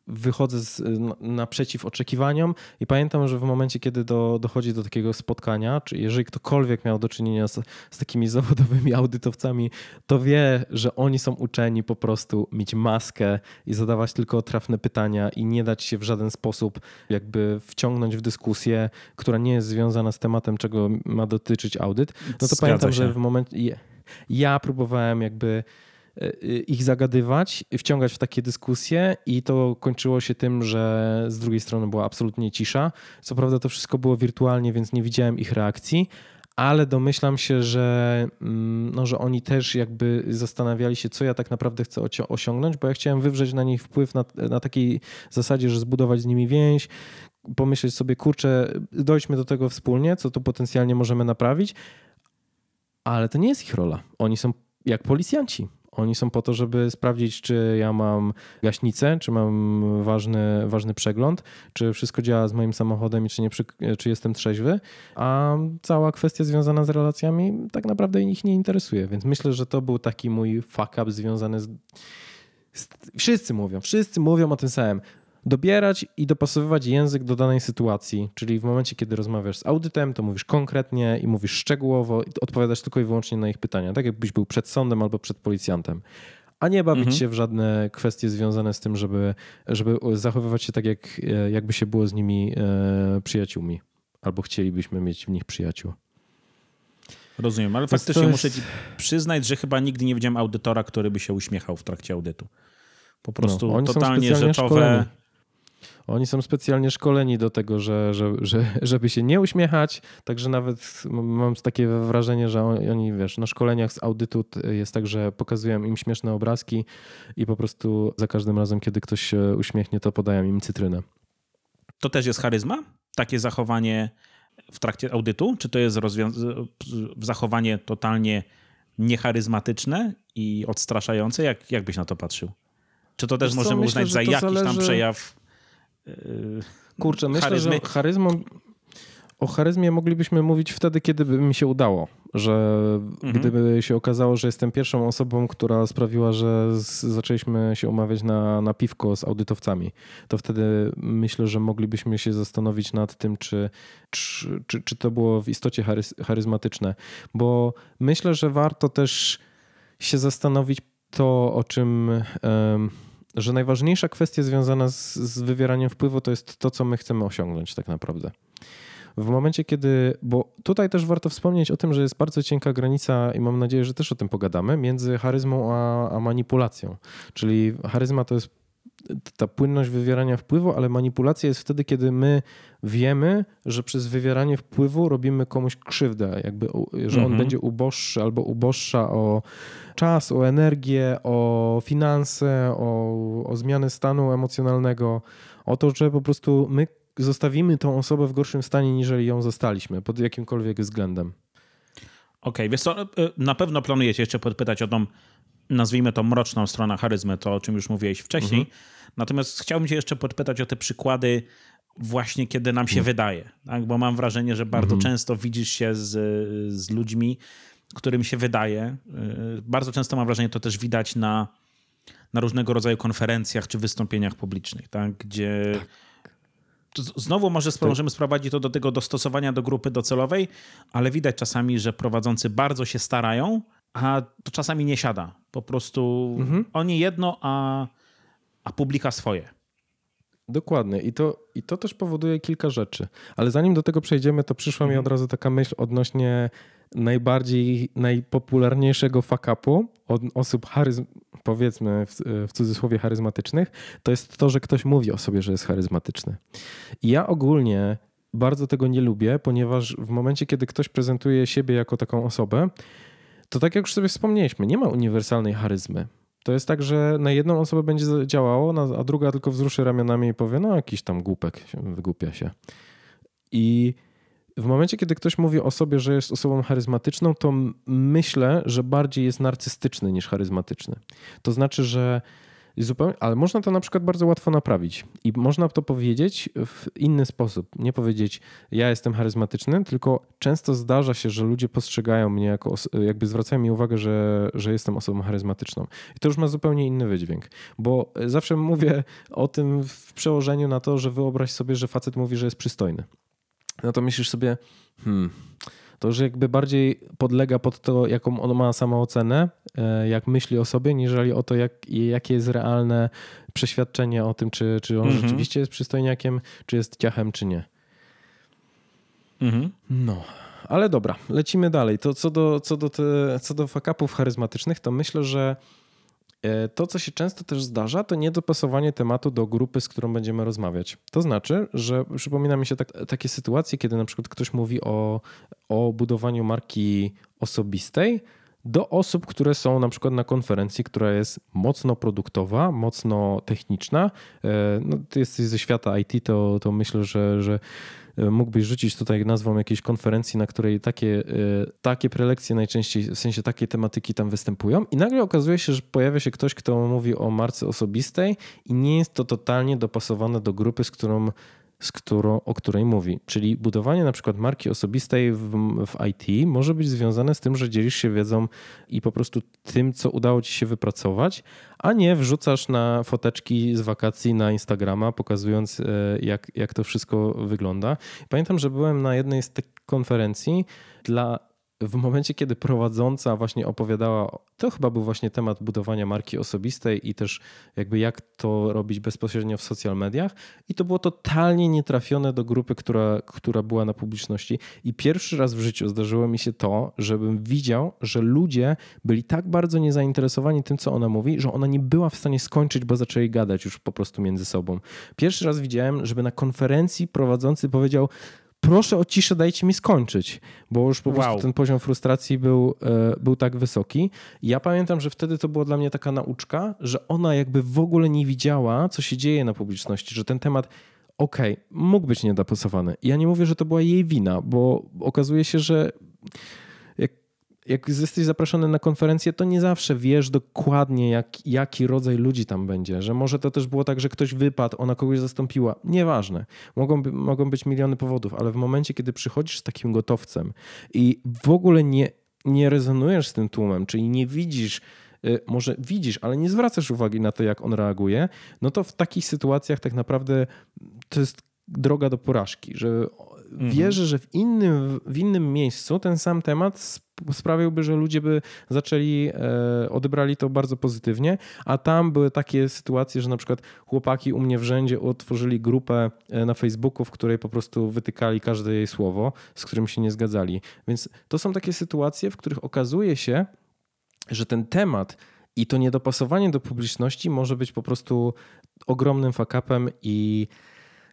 wychodzę z, naprzeciw oczekiwaniom i pamiętam, że w momencie, kiedy do, dochodzi do takiego spotkania, czy jeżeli ktokolwiek miał do czynienia z, z takimi [laughs] zawodowymi audytowcami, to wie, że oni są uczeni po prostu mieć maskę i zadawać tylko trafne pytania i nie dać się w żaden sposób jakby wciągnąć w dyskusję, która nie jest związana z tematem, czego ma dotyczyć audyt. No to Zgadza pamiętam, się. że w momencie ja próbowałem jakby ich zagadywać, wciągać w takie dyskusje i to kończyło się tym, że z drugiej strony była absolutnie cisza. Co prawda to wszystko było wirtualnie, więc nie widziałem ich reakcji, ale domyślam się, że, mm, no, że oni też jakby zastanawiali się, co ja tak naprawdę chcę osiągnąć, bo ja chciałem wywrzeć na nich wpływ na, na takiej zasadzie, że zbudować z nimi więź, pomyśleć sobie, kurczę, dojdźmy do tego wspólnie, co tu potencjalnie możemy naprawić, ale to nie jest ich rola. Oni są jak policjanci. Oni są po to, żeby sprawdzić, czy ja mam gaśnicę, czy mam ważny, ważny przegląd, czy wszystko działa z moim samochodem i czy, nie, czy jestem trzeźwy, a cała kwestia związana z relacjami tak naprawdę ich nie interesuje. Więc myślę, że to był taki mój fuck up związany z. Wszyscy mówią, wszyscy mówią o tym samym dobierać i dopasowywać język do danej sytuacji. Czyli w momencie, kiedy rozmawiasz z audytem, to mówisz konkretnie i mówisz szczegółowo i odpowiadasz tylko i wyłącznie na ich pytania, tak jakbyś był przed sądem albo przed policjantem. A nie bawić mhm. się w żadne kwestie związane z tym, żeby, żeby zachowywać się tak, jak, jakby się było z nimi e, przyjaciółmi. Albo chcielibyśmy mieć w nich przyjaciół. Rozumiem, ale faktycznie jest... muszę ci przyznać, że chyba nigdy nie widziałem audytora, który by się uśmiechał w trakcie audytu. Po prostu no, totalnie rzeczowe. Szkoleni. Oni są specjalnie szkoleni do tego, że, że, że, żeby się nie uśmiechać, także nawet mam takie wrażenie, że oni, wiesz, na szkoleniach z audytu jest tak, że pokazują im śmieszne obrazki i po prostu za każdym razem, kiedy ktoś się uśmiechnie, to podają im cytrynę. To też jest charyzma? Takie zachowanie w trakcie audytu? Czy to jest zachowanie totalnie niecharyzmatyczne i odstraszające? Jak, jak byś na to patrzył? Czy to też możemy co, uznać myślę, za jakiś zależy... tam przejaw Kurczę, myślę, charyzmy. że charyzmą, o charyzmie moglibyśmy mówić wtedy, kiedy by mi się udało. Że mhm. gdyby się okazało, że jestem pierwszą osobą, która sprawiła, że z, zaczęliśmy się umawiać na, na piwko z audytowcami, to wtedy myślę, że moglibyśmy się zastanowić nad tym, czy, czy, czy, czy to było w istocie charyzmatyczne. Bo myślę, że warto też się zastanowić to, o czym. Um, że najważniejsza kwestia związana z, z wywieraniem wpływu to jest to, co my chcemy osiągnąć tak naprawdę. W momencie, kiedy, bo tutaj też warto wspomnieć o tym, że jest bardzo cienka granica i mam nadzieję, że też o tym pogadamy, między charyzmą a, a manipulacją. Czyli charyzma to jest ta płynność wywierania wpływu, ale manipulacja jest wtedy, kiedy my wiemy, że przez wywieranie wpływu robimy komuś krzywdę, jakby, że on mhm. będzie uboższy albo uboższa o czas, o energię, o finanse, o, o zmianę stanu emocjonalnego, o to, że po prostu my zostawimy tą osobę w gorszym stanie, niżeli ją zostaliśmy, pod jakimkolwiek względem. Okej, okay, co, e, na pewno planujecie jeszcze podpytać o tą, nazwijmy to mroczną stronę charyzmy, to o czym już mówiłeś wcześniej. Mhm. Natomiast chciałbym cię jeszcze podpytać o te przykłady właśnie kiedy nam się mhm. wydaje, tak? bo mam wrażenie, że bardzo mhm. często widzisz się z, z ludźmi, którym się wydaje. Y, bardzo często mam wrażenie, to też widać na na różnego rodzaju konferencjach czy wystąpieniach publicznych, tak? gdzie znowu może możemy sprowadzić to do tego dostosowania do grupy docelowej, ale widać czasami, że prowadzący bardzo się starają, a to czasami nie siada. Po prostu mhm. oni jedno, a, a publika swoje. Dokładnie. I to, I to też powoduje kilka rzeczy. Ale zanim do tego przejdziemy, to przyszła mhm. mi od razu taka myśl odnośnie najbardziej, najpopularniejszego fakapu od osób charyzm, powiedzmy w, w, cudzysłowie charyzmatycznych, to jest to, że ktoś mówi o sobie, że jest charyzmatyczny. I ja ogólnie bardzo tego nie lubię, ponieważ w momencie, kiedy ktoś prezentuje siebie jako taką osobę, to tak jak już sobie wspomnieliśmy, nie ma uniwersalnej charyzmy. To jest tak, że na jedną osobę będzie działało, a druga tylko wzruszy ramionami i powie, no jakiś tam głupek, wygłupia się. I w momencie, kiedy ktoś mówi o sobie, że jest osobą charyzmatyczną, to myślę, że bardziej jest narcystyczny niż charyzmatyczny. To znaczy, że zupełnie, ale można to na przykład bardzo łatwo naprawić i można to powiedzieć w inny sposób. Nie powiedzieć, ja jestem charyzmatyczny, tylko często zdarza się, że ludzie postrzegają mnie jako, jakby zwracają mi uwagę, że, że jestem osobą charyzmatyczną. I to już ma zupełnie inny wydźwięk, bo zawsze mówię [laughs] o tym w przełożeniu na to, że wyobraź sobie, że facet mówi, że jest przystojny no to myślisz sobie, hmm, to już jakby bardziej podlega pod to, jaką on ma samoocenę, e, jak myśli o sobie, niżeli o to, jak, jakie jest realne przeświadczenie o tym, czy, czy on mhm. rzeczywiście jest przystojniakiem, czy jest ciachem, czy nie. Mhm. No, ale dobra, lecimy dalej. To co do, co do, te, co do fakapów charyzmatycznych, to myślę, że to, co się często też zdarza, to niedopasowanie tematu do grupy, z którą będziemy rozmawiać. To znaczy, że przypomina mi się tak, takie sytuacje, kiedy na przykład ktoś mówi o, o budowaniu marki osobistej do osób, które są na przykład na konferencji, która jest mocno produktowa, mocno techniczna. E, no, ty jesteś ze świata IT, to, to myślę, że, że E, mógłbyś rzucić tutaj nazwą jakiejś konferencji, na której takie, e, takie prelekcje najczęściej, w sensie takie tematyki tam występują i nagle okazuje się, że pojawia się ktoś, kto mówi o marce osobistej i nie jest to totalnie dopasowane do grupy, z którą z którą, o której mówi. Czyli budowanie na przykład marki osobistej w, w, IT może być związane z tym, że dzielisz się wiedzą i po prostu tym, co udało ci się wypracować, a nie wrzucasz na foteczki z wakacji na Instagrama, pokazując e, jak, jak to wszystko wygląda. Pamiętam, że byłem na jednej z tych konferencji dla w momencie, kiedy prowadząca właśnie opowiadała, to chyba był właśnie temat budowania marki osobistej i też jakby jak to robić bezpośrednio w social mediach i to było totalnie nietrafione do grupy, która, która była na publiczności i pierwszy raz w życiu zdarzyło mi się to, żebym widział, że ludzie byli tak bardzo niezainteresowani tym, co ona mówi, że ona nie była w stanie skończyć, bo zaczęli gadać już po prostu między sobą. Pierwszy raz widziałem, żeby na konferencji prowadzący powiedział proszę o ciszę, dajcie mi skończyć, bo już po wow. prostu ten poziom frustracji był, e, był tak wysoki. Ja pamiętam, że wtedy to była dla mnie taka nauczka, że ona jakby w ogóle nie widziała, co się dzieje na publiczności, że ten temat okej, okay, mógł być niedopasowany. Ja nie mówię, że to była jej wina, bo okazuje się, że jak jesteś zaproszony na konferencję, to nie zawsze wiesz dokładnie, jak, jaki rodzaj ludzi tam będzie. Że może to też było tak, że ktoś wypadł, ona kogoś zastąpiła. Nieważne. Mogą, mogą być miliony powodów, ale w momencie, kiedy przychodzisz z takim gotowcem i w ogóle nie, nie rezonujesz z tym tłumem, czyli nie widzisz, y, może widzisz, ale nie zwracasz uwagi na to, jak on reaguje, no to w takich sytuacjach tak naprawdę to jest droga do porażki, że mhm. wierzę, że w innym, w innym miejscu ten sam temat sprawiłby, że ludzie by zaczęli, e, odebrali to bardzo pozytywnie, a tam były takie sytuacje, że na przykład chłopaki u mnie w rzędzie otworzyli grupę e, na Facebooku, w której po prostu wytykali każde jej słowo, z którym się nie zgadzali. Więc to są takie sytuacje, w których okazuje się, że ten temat i to niedopasowanie do publiczności może być po prostu ogromnym fakapem i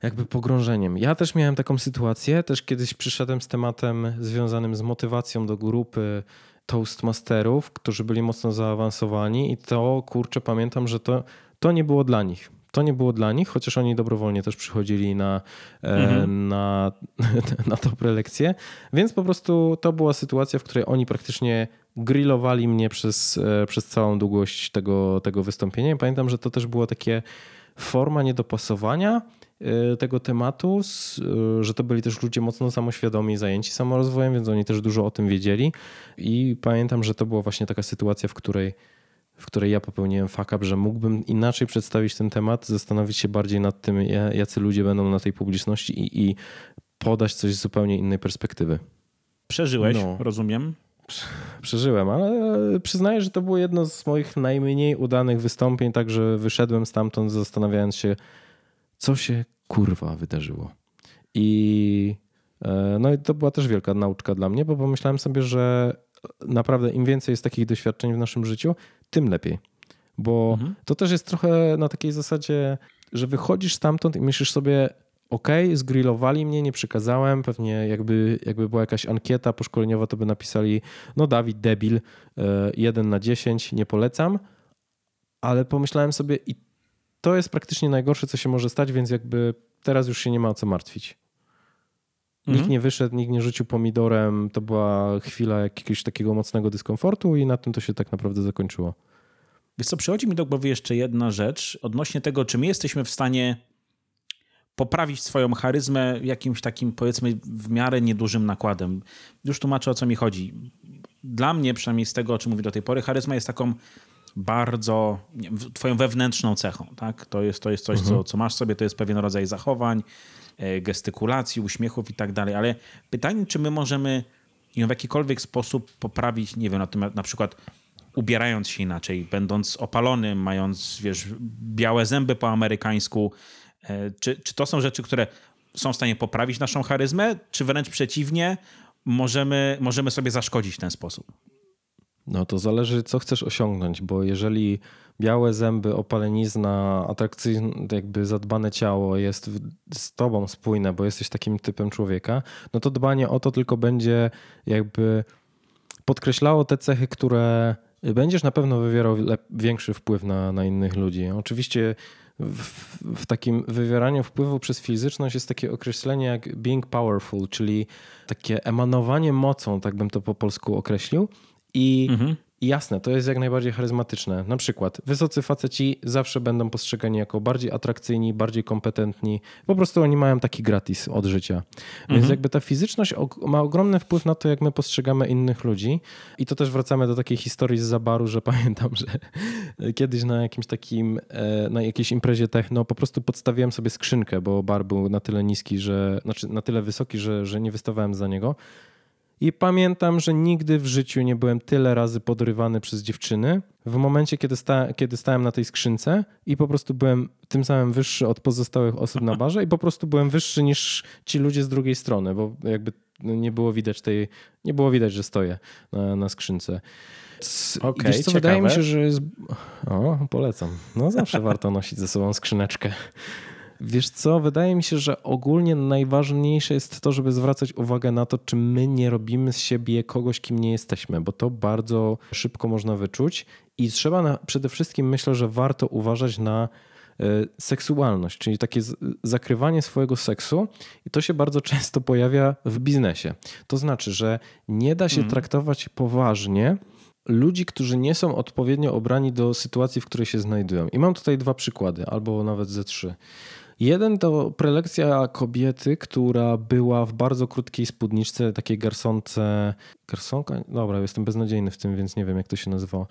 jakby pogrążeniem. Ja też miałem taką sytuację, też kiedyś przyszedłem z tematem związanym z motywacją do grupy Toastmasterów, którzy byli mocno zaawansowani i to, kurczę, pamiętam, że to, to nie było dla nich. To nie było dla nich, chociaż oni dobrowolnie też przychodzili na, e, mhm. na, [laughs] na to prelekcję. Więc po prostu to była sytuacja, w której oni praktycznie grillowali mnie przez, e, przez całą długość tego, tego wystąpienia. I pamiętam, że to też było takie forma niedopasowania, tego tematu, y, że to byli też ludzie mocno samoświadomi, zajęci samorozwojem, więc oni też dużo o tym wiedzieli. I pamiętam, że to była właśnie taka sytuacja, w której w której ja popełniłem fuck up, że mógłbym inaczej przedstawić ten temat, zastanowić się bardziej nad tym, jacy ludzie będą na tej publiczności i, i podać coś z zupełnie innej perspektywy. Przeżyłeś, no. rozumiem. Przeżyłem, ale przyznaję, że to było jedno z moich najmniej udanych wystąpień, także wyszedłem stamtąd zastanawiając się, co się kurwa wydarzyło. I e, no i to była też wielka nauczka dla mnie, bo pomyślałem sobie, że naprawdę im więcej jest takich doświadczeń w naszym życiu, tym lepiej. Bo mhm. to też jest trochę na takiej zasadzie, że wychodzisz stamtąd i myślisz sobie, ok, zgrillowali mnie, nie przekazałem, pewnie jakby, jakby była jakaś ankieta poszkoleniowa, to by napisali, no Dawid, debil, 1 e, na 10, nie polecam, ale pomyślałem sobie i to jest praktycznie najgorsze, co się może stać, więc jakby teraz już się nie ma o co martwić. Nikt mhm. nie wyszedł, nikt nie rzucił pomidorem. To była chwila jakiegoś takiego mocnego dyskomfortu i na tym to się tak naprawdę zakończyło. Wiesz co, przychodzi mi do głowy jeszcze jedna rzecz odnośnie tego, czy my jesteśmy w stanie poprawić swoją charyzmę jakimś takim, powiedzmy, w miarę niedużym nakładem. Już tłumaczę, o co mi chodzi. Dla mnie, przynajmniej z tego, o czym mówię do tej pory, charyzma jest taką bardzo twoją wewnętrzną cechą. Tak? To, jest, to jest coś, mhm. co, co masz sobie, to jest pewien rodzaj zachowań, e, gestykulacji, uśmiechów i tak dalej. Ale pytanie, czy my możemy ją w jakikolwiek sposób poprawić, nie wiem, na, tym, na przykład ubierając się inaczej, będąc opalonym, mając, wiesz, białe zęby po amerykańsku. E, czy, czy to są rzeczy, które są w stanie poprawić naszą charyzmę, czy wręcz przeciwnie, możemy, możemy sobie zaszkodzić w ten sposób? No to zależy, co chcesz osiągnąć, bo jeżeli białe zęby, opalenizna, atrakcyjne, jakby zadbane ciało jest z tobą spójne, bo jesteś takim typem człowieka, no to dbanie o to tylko będzie jakby podkreślało te cechy, które będziesz na pewno wywierał większy wpływ na, na innych ludzi. Oczywiście w, w, takim wywieraniu wpływu przez fizyczność jest takie określenie jak being powerful, czyli takie emanowanie mocą, tak bym to po polsku określił. I mhm. jasne, to jest jak najbardziej charyzmatyczne. Na przykład wysocy faceci zawsze będą postrzegani jako bardziej atrakcyjni, bardziej kompetentni. Po prostu oni mają taki gratis od życia. Mhm. Więc jakby ta fizyczność ma ogromny wpływ na to, jak my postrzegamy innych ludzi. I to też wracamy do takiej historii z zabaru, że [laughs] pamiętam, że kiedyś na jakimś takim, e, na jakiejś imprezie techno po prostu podstawiłem sobie skrzynkę, bo bar był na tyle niski, że, znaczy na tyle wysoki, że, że nie wystawałem za niego. I pamiętam, że nigdy w życiu nie byłem tyle razy podrywany przez dziewczyny. W momencie, kiedy, sta kiedy stałem na tej skrzynce i po prostu byłem tym samym wyższy od pozostałych osób na barze i po prostu byłem wyższy niż ci ludzie z drugiej strony, bo jakby nie było widać tej, nie było widać, że stoję na, na skrzynce. Okay, Wiesz co, wydaje mi się, że jest... O, polecam. No zawsze warto nosić ze sobą skrzyneczkę. Wiesz co, wydaje mi się, że ogólnie najważniejsze jest to, żeby zwracać uwagę na to, czy my nie robimy z siebie kogoś, kim nie jesteśmy, bo to bardzo szybko można wyczuć i trzeba na, przede wszystkim myślę, że warto uważać na e, seksualność, czyli takie zakrywanie swojego seksu i to się bardzo często pojawia w biznesie. To znaczy, że nie da się mm. traktować poważnie ludzi, którzy nie są odpowiednio obrani do sytuacji, w której się znajdują. I mam tutaj dwa przykłady, albo nawet ze trzy. Jeden to prelekcja kobiety, która była w bardzo krótkiej spódniczce, takiej garsonce. Garsonka? Dobra, jestem beznadziejny w tym, więc nie wiem, jak to się nazywało.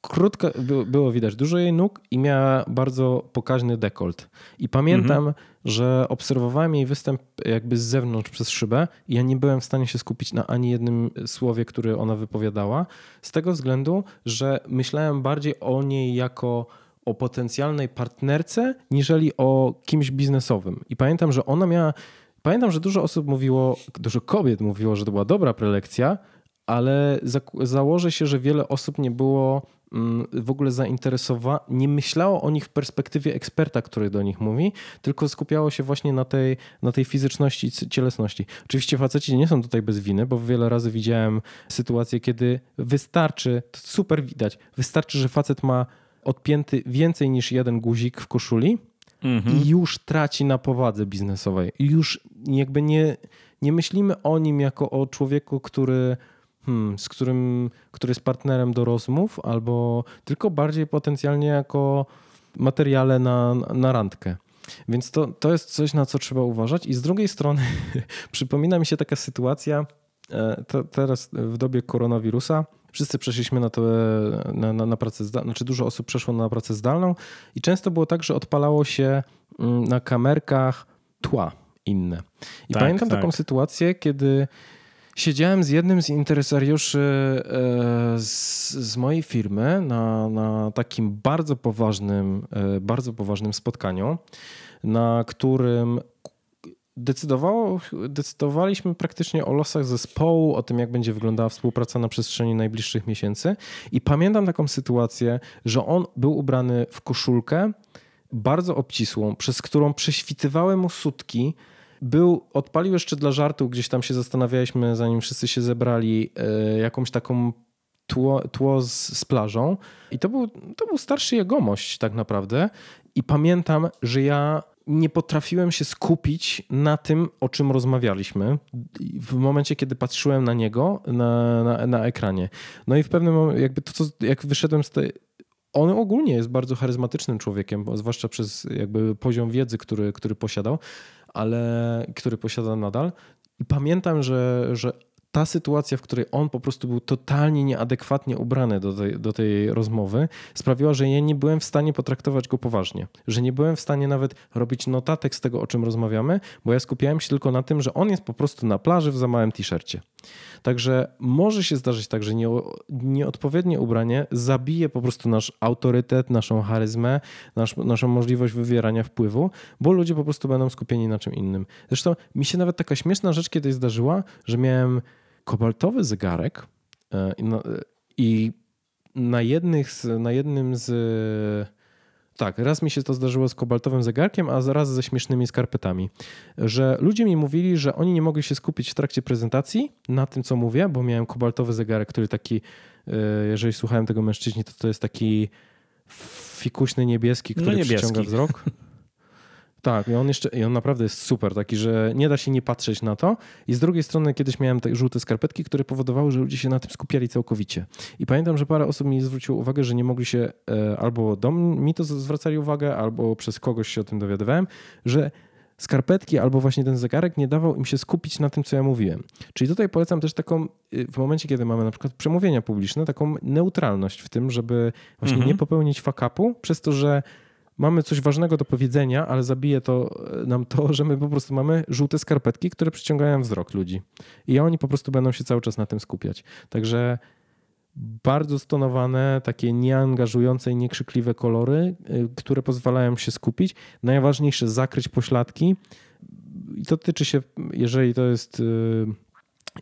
Krótka, było widać dużo jej nóg i miała bardzo pokaźny dekolt. I pamiętam, mhm. że obserwowałem jej występ jakby z zewnątrz przez szybę i ja nie byłem w stanie się skupić na ani jednym słowie, które ona wypowiadała, z tego względu, że myślałem bardziej o niej jako o potencjalnej partnerce, niżeli o kimś biznesowym. I pamiętam, że ona miała. Pamiętam, że dużo osób mówiło, dużo kobiet mówiło, że to była dobra prelekcja, ale za, założę się, że wiele osób nie było mm, w ogóle zainteresowane, nie myślało o nich w perspektywie eksperta, który do nich mówi, tylko skupiało się właśnie na tej, na tej fizyczności cielesności. Oczywiście faceci nie są tutaj bez winy, bo wiele razy widziałem sytuacje, kiedy wystarczy, to super widać, wystarczy, że facet ma odpięty więcej niż jeden guzik w koszuli mhm. i już traci na powadze biznesowej. I już jakby nie, nie myślimy o nim jako o człowieku, który hmm, z którym, który jest partnerem do rozmów, albo tylko bardziej potencjalnie jako materiale na, na randkę. Więc to, to jest coś, na co trzeba uważać. I z drugiej strony [laughs] przypomina mi się taka sytuacja, te, teraz w dobie koronawirusa wszyscy przeszliśmy na, to, na, na, na pracę zdalną, znaczy dużo osób przeszło na pracę zdalną i często było tak, że odpalało się mm, na kamerkach tła inne. I tak, pamiętam tak. taką sytuację, kiedy siedziałem z jednym z interesariuszy e, z, z mojej firmy na, na takim bardzo poważnym, e, bardzo poważnym spotkaniu, na którym decydowało, decydowaliśmy praktycznie o losach zespołu, o tym, jak będzie wyglądała współpraca na przestrzeni najbliższych miesięcy. I pamiętam taką sytuację, że on był ubrany w koszulkę bardzo obcisłą, przez którą prześwitywały mu sutki. Był, odpalił jeszcze dla żartu, gdzieś tam się zastanawialiśmy, zanim wszyscy się zebrali, e, jakąś taką tło, tło z, z, plażą. I to był, to był starszy jegomość tak naprawdę. I pamiętam, że ja nie potrafiłem się skupić na tym, o czym rozmawialiśmy w momencie, kiedy patrzyłem na niego na, na, na ekranie. No i w pewnym momencie, jakby to, co, jak wyszedłem z tej. On ogólnie jest bardzo charyzmatycznym człowiekiem, zwłaszcza przez jakby poziom wiedzy, który, który posiadał, ale który posiada nadal. I pamiętam, że, że ta sytuacja, w której on po prostu był totalnie nieadekwatnie ubrany do tej, do tej rozmowy, sprawiła, że ja nie byłem w stanie potraktować go poważnie. Że nie byłem w stanie nawet robić notatek z tego, o czym rozmawiamy, bo ja skupiałem się tylko na tym, że on jest po prostu na plaży w za małym t-shircie. Także może się zdarzyć tak, że nie, nieodpowiednie ubranie zabije po prostu nasz autorytet, naszą charyzmę, nasz, naszą możliwość wywierania wpływu, bo ludzie po prostu będą skupieni na czym innym. Zresztą mi się nawet taka śmieszna rzecz kiedyś zdarzyła, że miałem kobaltowy zegarek e, i na, jednych z, na jednym z. Tak, raz mi się to zdarzyło z kobaltowym zegarkiem, a raz ze śmiesznymi skarpetami. Że ludzie mi mówili, że oni nie mogli się skupić w trakcie prezentacji na tym, co mówię, bo miałem kobaltowy zegarek, który taki, e, jeżeli słuchałem tego mężczyźni, to to jest taki fikuśny niebieski, który no niebieski. przyciąga wzrok. [laughs] Tak, i on jeszcze, i on naprawdę jest super, taki, że nie da się nie patrzeć na to. I z drugiej strony kiedyś miałem te żółte skarpetki, które powodowały, że ludzie się na tym skupiali całkowicie. I pamiętam, że parę osób mi zwróciło uwagę, że nie mogli się e, albo do mi to zwracali uwagę, albo przez kogoś się o tym dowiadywałem, że skarpetki albo właśnie ten zegarek nie dawał im się skupić na tym, co ja mówiłem. Czyli tutaj polecam też taką, y, w momencie, kiedy mamy na przykład przemówienia publiczne, taką neutralność w tym, żeby właśnie mhm. nie popełnić fakapu, przez to, że mamy coś ważnego do powiedzenia, ale zabije to e, nam to, [laughs] że my po prostu mamy żółte skarpetki, które przyciągają wzrok ludzi. I oni po prostu będą się cały czas na tym skupiać. Także bardzo stonowane, takie nieangażujące i niekrzykliwe kolory, e, które pozwalają się skupić. Najważniejsze zakryć pośladki. I to tyczy się, jeżeli to jest e,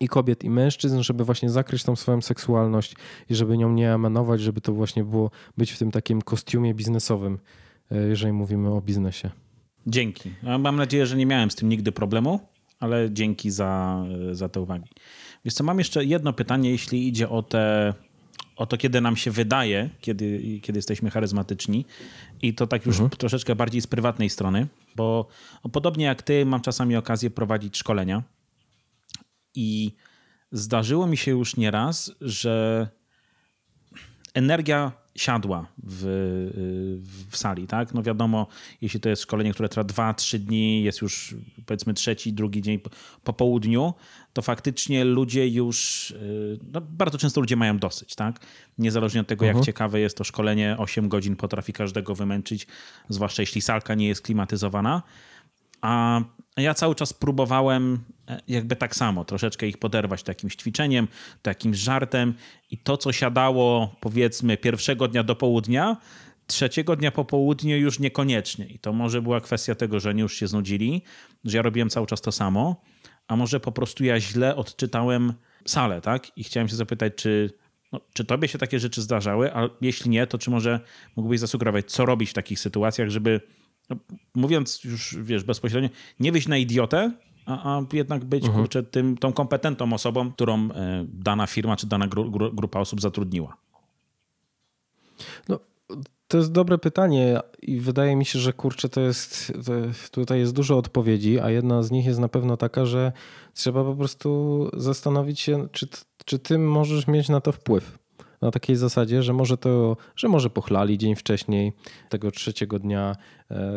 i kobiet, i mężczyzn, żeby właśnie zakryć tą swoją seksualność i żeby nią nie emanować, żeby to właśnie było być w tym takim kostiumie biznesowym. E, jeżeli mówimy o biznesie. Dzięki. Mam nadzieję, że nie miałem z tym nigdy problemu, ale dzięki za, za te uwagi. Wiesz co, mam jeszcze jedno pytanie, jeśli idzie o te o to, kiedy nam się wydaje, kiedy, kiedy jesteśmy charyzmatyczni. I to tak już mhm. troszeczkę bardziej z prywatnej strony, bo podobnie jak ty, mam czasami okazję prowadzić szkolenia. I zdarzyło mi się już nieraz, że energia siadła w, w sali, tak? No wiadomo, jeśli to jest szkolenie, które trwa 2-3 dni, jest już powiedzmy trzeci, drugi dzień po, po południu, to faktycznie ludzie już, y, no bardzo często ludzie mają dosyć, tak? Niezależnie od tego, uh -huh. jak mhm. ciekawe jest to szkolenie, 8 godzin potrafi każdego wymęczyć, zwłaszcza jeśli salka nie jest klimatyzowana. A ja cały czas próbowałem e, jakby tak samo, troszeczkę ich poderwać takimś ćwiczeniem, takim żartem i to, co siadało powiedzmy pierwszego dnia do południa, trzeciego dnia po południu już niekoniecznie. I to może była kwestia tego, że oni już się znudzili, że ja robiłem cały czas to samo, a może po prostu ja źle odczytałem salę, tak? I chciałem się zapytać, czy, no, czy tobie się takie rzeczy zdarzały, a jeśli nie, to czy może mógłbyś zasugerować, co robić w takich sytuacjach, żeby no, mówiąc już, wiesz, bezpośrednio, nie wyjść na idiotę, a, a jednak być mhm. kurczę, tym, tą kompetentną osobą, którą e, dana firma czy dana gru, gru, grupa osób zatrudniła? No, to jest dobre pytanie i wydaje mi się, że kurczę, to jest, to tutaj jest dużo odpowiedzi, a jedna z nich jest na pewno taka, że trzeba po prostu zastanowić się, czy, czy ty możesz mieć na to wpływ. Na takiej zasadzie, że może to, że może pochlali dzień wcześniej tego trzeciego dnia, e,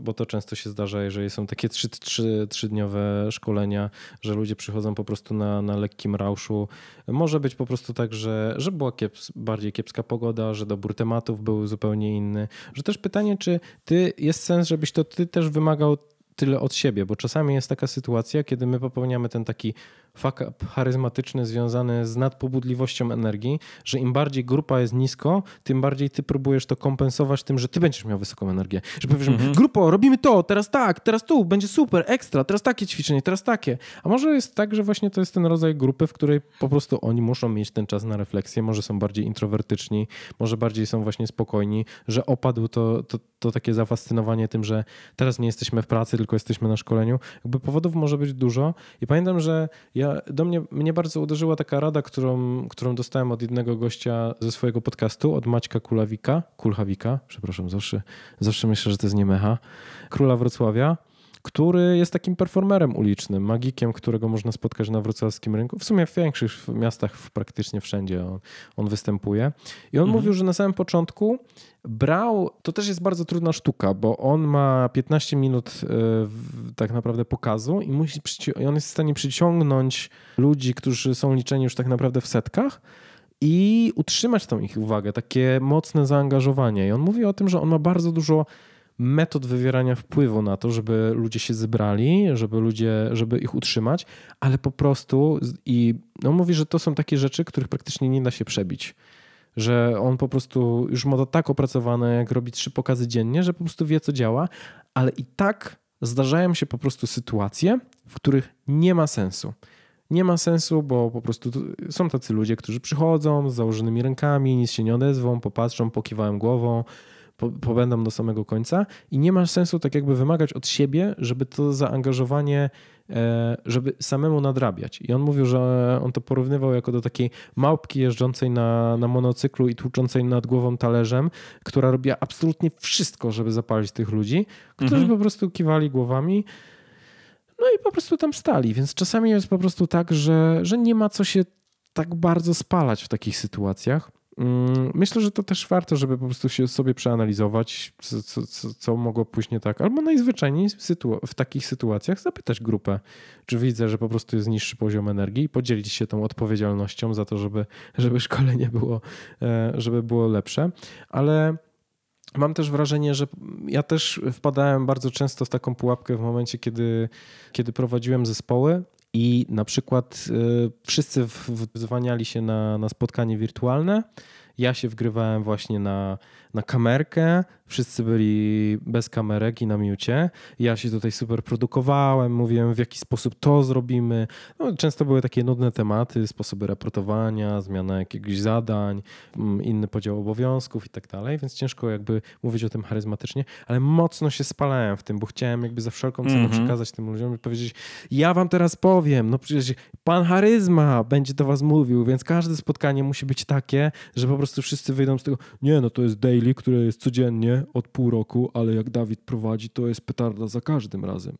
bo to często się zdarza, jeżeli są takie trzy, trzy, trzydniowe szkolenia, że ludzie przychodzą po prostu na, na lekkim rauszu. Może być po prostu tak, że, że była kieps, bardziej kiepska pogoda, że dobór tematów był zupełnie inny. Że też pytanie, czy ty jest sens, żebyś to ty też wymagał tyle od siebie, bo czasami jest taka sytuacja, kiedy my popełniamy ten taki fuck up charyzmatyczny związany z nadpobudliwością energii, że im bardziej grupa jest nisko, tym bardziej ty próbujesz to kompensować tym, że ty będziesz miał wysoką energię. Że powiesz, mhm. grupo, robimy to, teraz tak, teraz tu, będzie super, ekstra, teraz takie ćwiczenie, teraz takie. A może jest tak, że właśnie to jest ten rodzaj grupy, w której po prostu oni muszą mieć ten czas na refleksję, może są bardziej introwertyczni, może bardziej są właśnie spokojni, że opadł to, to, to takie zafascynowanie tym, że teraz nie jesteśmy w pracy, tylko jesteśmy na szkoleniu. Jakby powodów może być dużo i pamiętam, że ja, do mnie, mnie bardzo uderzyła taka rada, którą, którą dostałem od jednego gościa ze swojego podcastu, od Maćka Kulawika, Kulhawika, przepraszam, zawsze, zawsze myślę, że to jest nie mecha, króla Wrocławia, który jest takim performerem ulicznym, magikiem, którego można spotkać na wrocławskim rynku. W sumie w większych miastach praktycznie wszędzie on, on występuje. I on mhm. mówił, że na samym początku brał, to też jest bardzo trudna sztuka, bo on ma 15 minut e, tak naprawdę pokazu i, musi, i on jest w stanie przyciągnąć ludzi, którzy są liczeni już tak naprawdę w setkach i utrzymać tą ich uwagę, takie mocne zaangażowanie. I on mówi o tym, że on ma bardzo dużo metod wywierania wpływu na to, żeby ludzie się zebrali, żeby ludzie, żeby ich utrzymać, ale po prostu i no mówi, że to są takie rzeczy, których praktycznie nie da się przebić. Że on po prostu już ma to tak opracowane, jak robi trzy pokazy dziennie, że po prostu wie, co działa, ale i tak zdarzają się po prostu sytuacje, w których nie ma sensu. Nie ma sensu, bo po prostu są tacy ludzie, którzy przychodzą z założonymi rękami, nic się nie odezwą, popatrzą, pokiwałem głową, pobędą do samego końca i nie ma sensu tak jakby wymagać od siebie, żeby to zaangażowanie, e, żeby samemu nadrabiać. I on mówił, że on to porównywał jako do takiej małpki jeżdżącej na, na monocyklu i tłuczącej nad głową talerzem, która robiła absolutnie wszystko, żeby zapalić tych ludzi, którzy mhm. po prostu kiwali głowami. No i po prostu tam stali, więc czasami jest po prostu tak, że, że nie ma co się tak bardzo spalać w takich sytuacjach. Mm, myślę, że to też warto, żeby po prostu się sobie przeanalizować, co, co, co mogło pójść nie tak. Albo najzwyczajniej w takich sytuacjach zapytać grupę, czy widzę, że po prostu jest niższy poziom energii i podzielić się tą odpowiedzialnością za to, żeby, żeby szkolenie było, e, żeby było lepsze. Ale mam też wrażenie, że ja też wpadałem bardzo często w taką pułapkę w momencie, kiedy, kiedy prowadziłem zespoły i na przykład y, wszyscy wzwaniali się na, na spotkanie wirtualne. Ja się wgrywałem właśnie na, na kamerkę, wszyscy byli bez kamerek i na miucie. Ja się tutaj super produkowałem, mówiłem w jaki sposób to zrobimy. No, często były takie nudne tematy, sposoby raportowania, zmiana jakiegoś zadań, mm, inny podział obowiązków i tak dalej, więc ciężko jakby mówić o tym charyzmatycznie, ale mocno się spalałem w tym, bo chciałem jakby za wszelką cenę mm -hmm. przekazać tym ludziom i powiedzieć, ja wam teraz powiem, no przecież pan charyzma będzie do was mówił, więc każde spotkanie musi być takie, że po prostu wszyscy wyjdą z tego, nie, no to jest daily, które jest codziennie od pół roku, ale jak Dawid prowadzi, to jest petarda za każdym razem.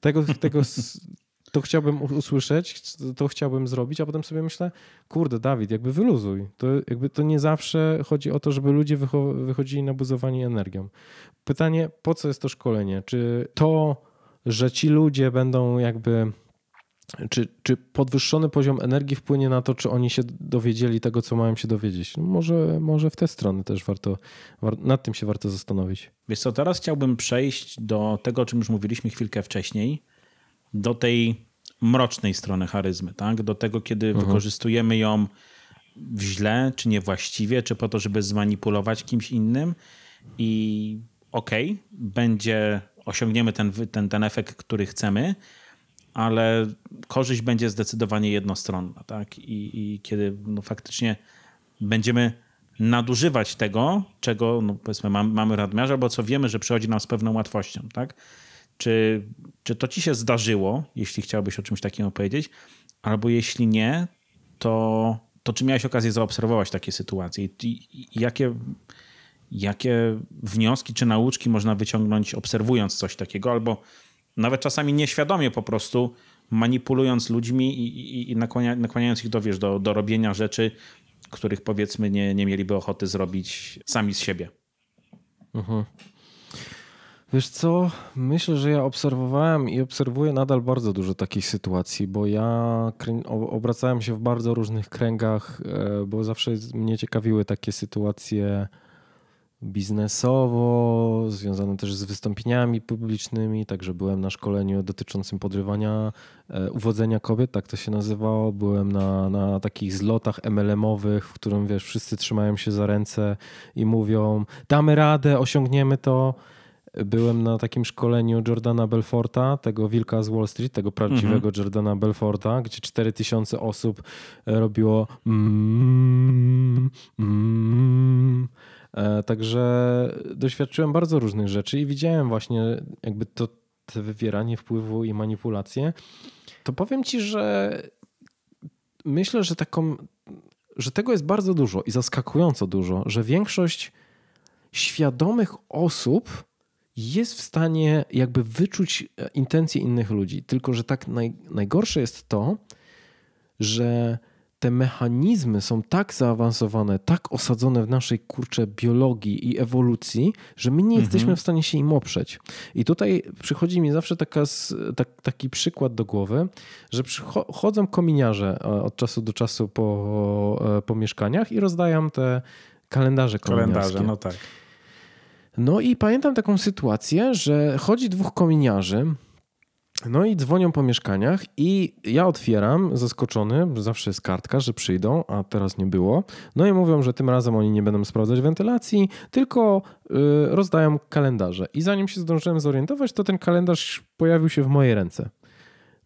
Tego, tego [laughs] to chciałbym usłyszeć, to chciałbym zrobić, a potem sobie myślę, kurde, Dawid, jakby wyluzuj. To, jakby to nie zawsze chodzi o to, żeby ludzie wychodzili na buzowanie energią. Pytanie, po co jest to szkolenie? Czy to, że ci ludzie będą jakby czy, czy podwyższony poziom energii wpłynie na to, czy oni się dowiedzieli tego, co mają się dowiedzieć? No może, może w tę stronę też warto, nad tym się warto zastanowić. Wiesz co, teraz chciałbym przejść do tego, o czym już mówiliśmy chwilkę wcześniej, do tej mrocznej strony charyzmy, tak? do tego, kiedy mhm. wykorzystujemy ją w źle, czy niewłaściwie, czy po to, żeby zmanipulować kimś innym i okej, okay, będzie, osiągniemy ten, ten, ten efekt, który chcemy, ale korzyść będzie zdecydowanie jednostronna. Tak? I, i kiedy no, faktycznie będziemy nadużywać tego, czego no, powiedzmy mamy, mamy nadmiarze, albo co wiemy, że przychodzi nam z pewną łatwością. Tak? Czy, czy to ci się zdarzyło, jeśli chciałbyś o czymś takim opowiedzieć, albo jeśli nie, to, to czy miałeś okazję zaobserwować takie sytuacje i, i jakie, jakie wnioski czy nauczki można wyciągnąć obserwując coś takiego, albo nawet czasami nieświadomie po prostu manipulując ludźmi i, i, i nakłania, nakłaniając ich do, wiesz, do, do robienia rzeczy, których powiedzmy nie, nie mieliby ochoty zrobić sami z siebie. Mhm. Wiesz co, myślę, że ja obserwowałem i obserwuję nadal bardzo dużo takich sytuacji, bo ja obracałem się w bardzo różnych kręgach, e, bo zawsze mnie ciekawiły takie sytuacje biznesowo, związane też z wystąpieniami publicznymi, także byłem na szkoleniu dotyczącym podrywania, e, uwodzenia kobiet, tak to się nazywało. Byłem na, na takich zlotach MLM-owych, w którym wiesz, wszyscy trzymają się za ręce i mówią damy radę, osiągniemy to. Byłem na takim szkoleniu Jordana Belforta, tego wilka z Wall Street, tego prawdziwego mhm. Jordana Belforta, gdzie 4000 osób robiło mm, mm, E, także doświadczyłem bardzo różnych rzeczy i widziałem właśnie jakby to, wywieranie wpływu i manipulacje. To powiem ci, że myślę, że taką, że tego jest bardzo dużo i zaskakująco dużo, że większość świadomych osób jest w stanie jakby wyczuć intencje innych ludzi. Tylko, że tak naj, najgorsze jest to, że te mechanizmy są tak zaawansowane, tak osadzone w naszej kurcze biologii i ewolucji, że my nie mhm. jesteśmy w stanie się im oprzeć. I tutaj przychodzi mi zawsze taka, tak, taki przykład do głowy, że chodzą kominiarze e, od czasu do czasu po, e, po mieszkaniach i rozdają te kalendarze kominiarskie. Kalendarze, no tak. No i pamiętam taką sytuację, że chodzi dwóch kominiarzy, no i dzwonią po mieszkaniach i ja otwieram, zaskoczony, zawsze jest kartka, że przyjdą, a teraz nie było. No i mówią, że tym razem oni nie będą sprawdzać wentylacji, tylko yy, rozdają kalendarze. I zanim się zdążyłem zorientować, to ten kalendarz pojawił się w mojej ręce.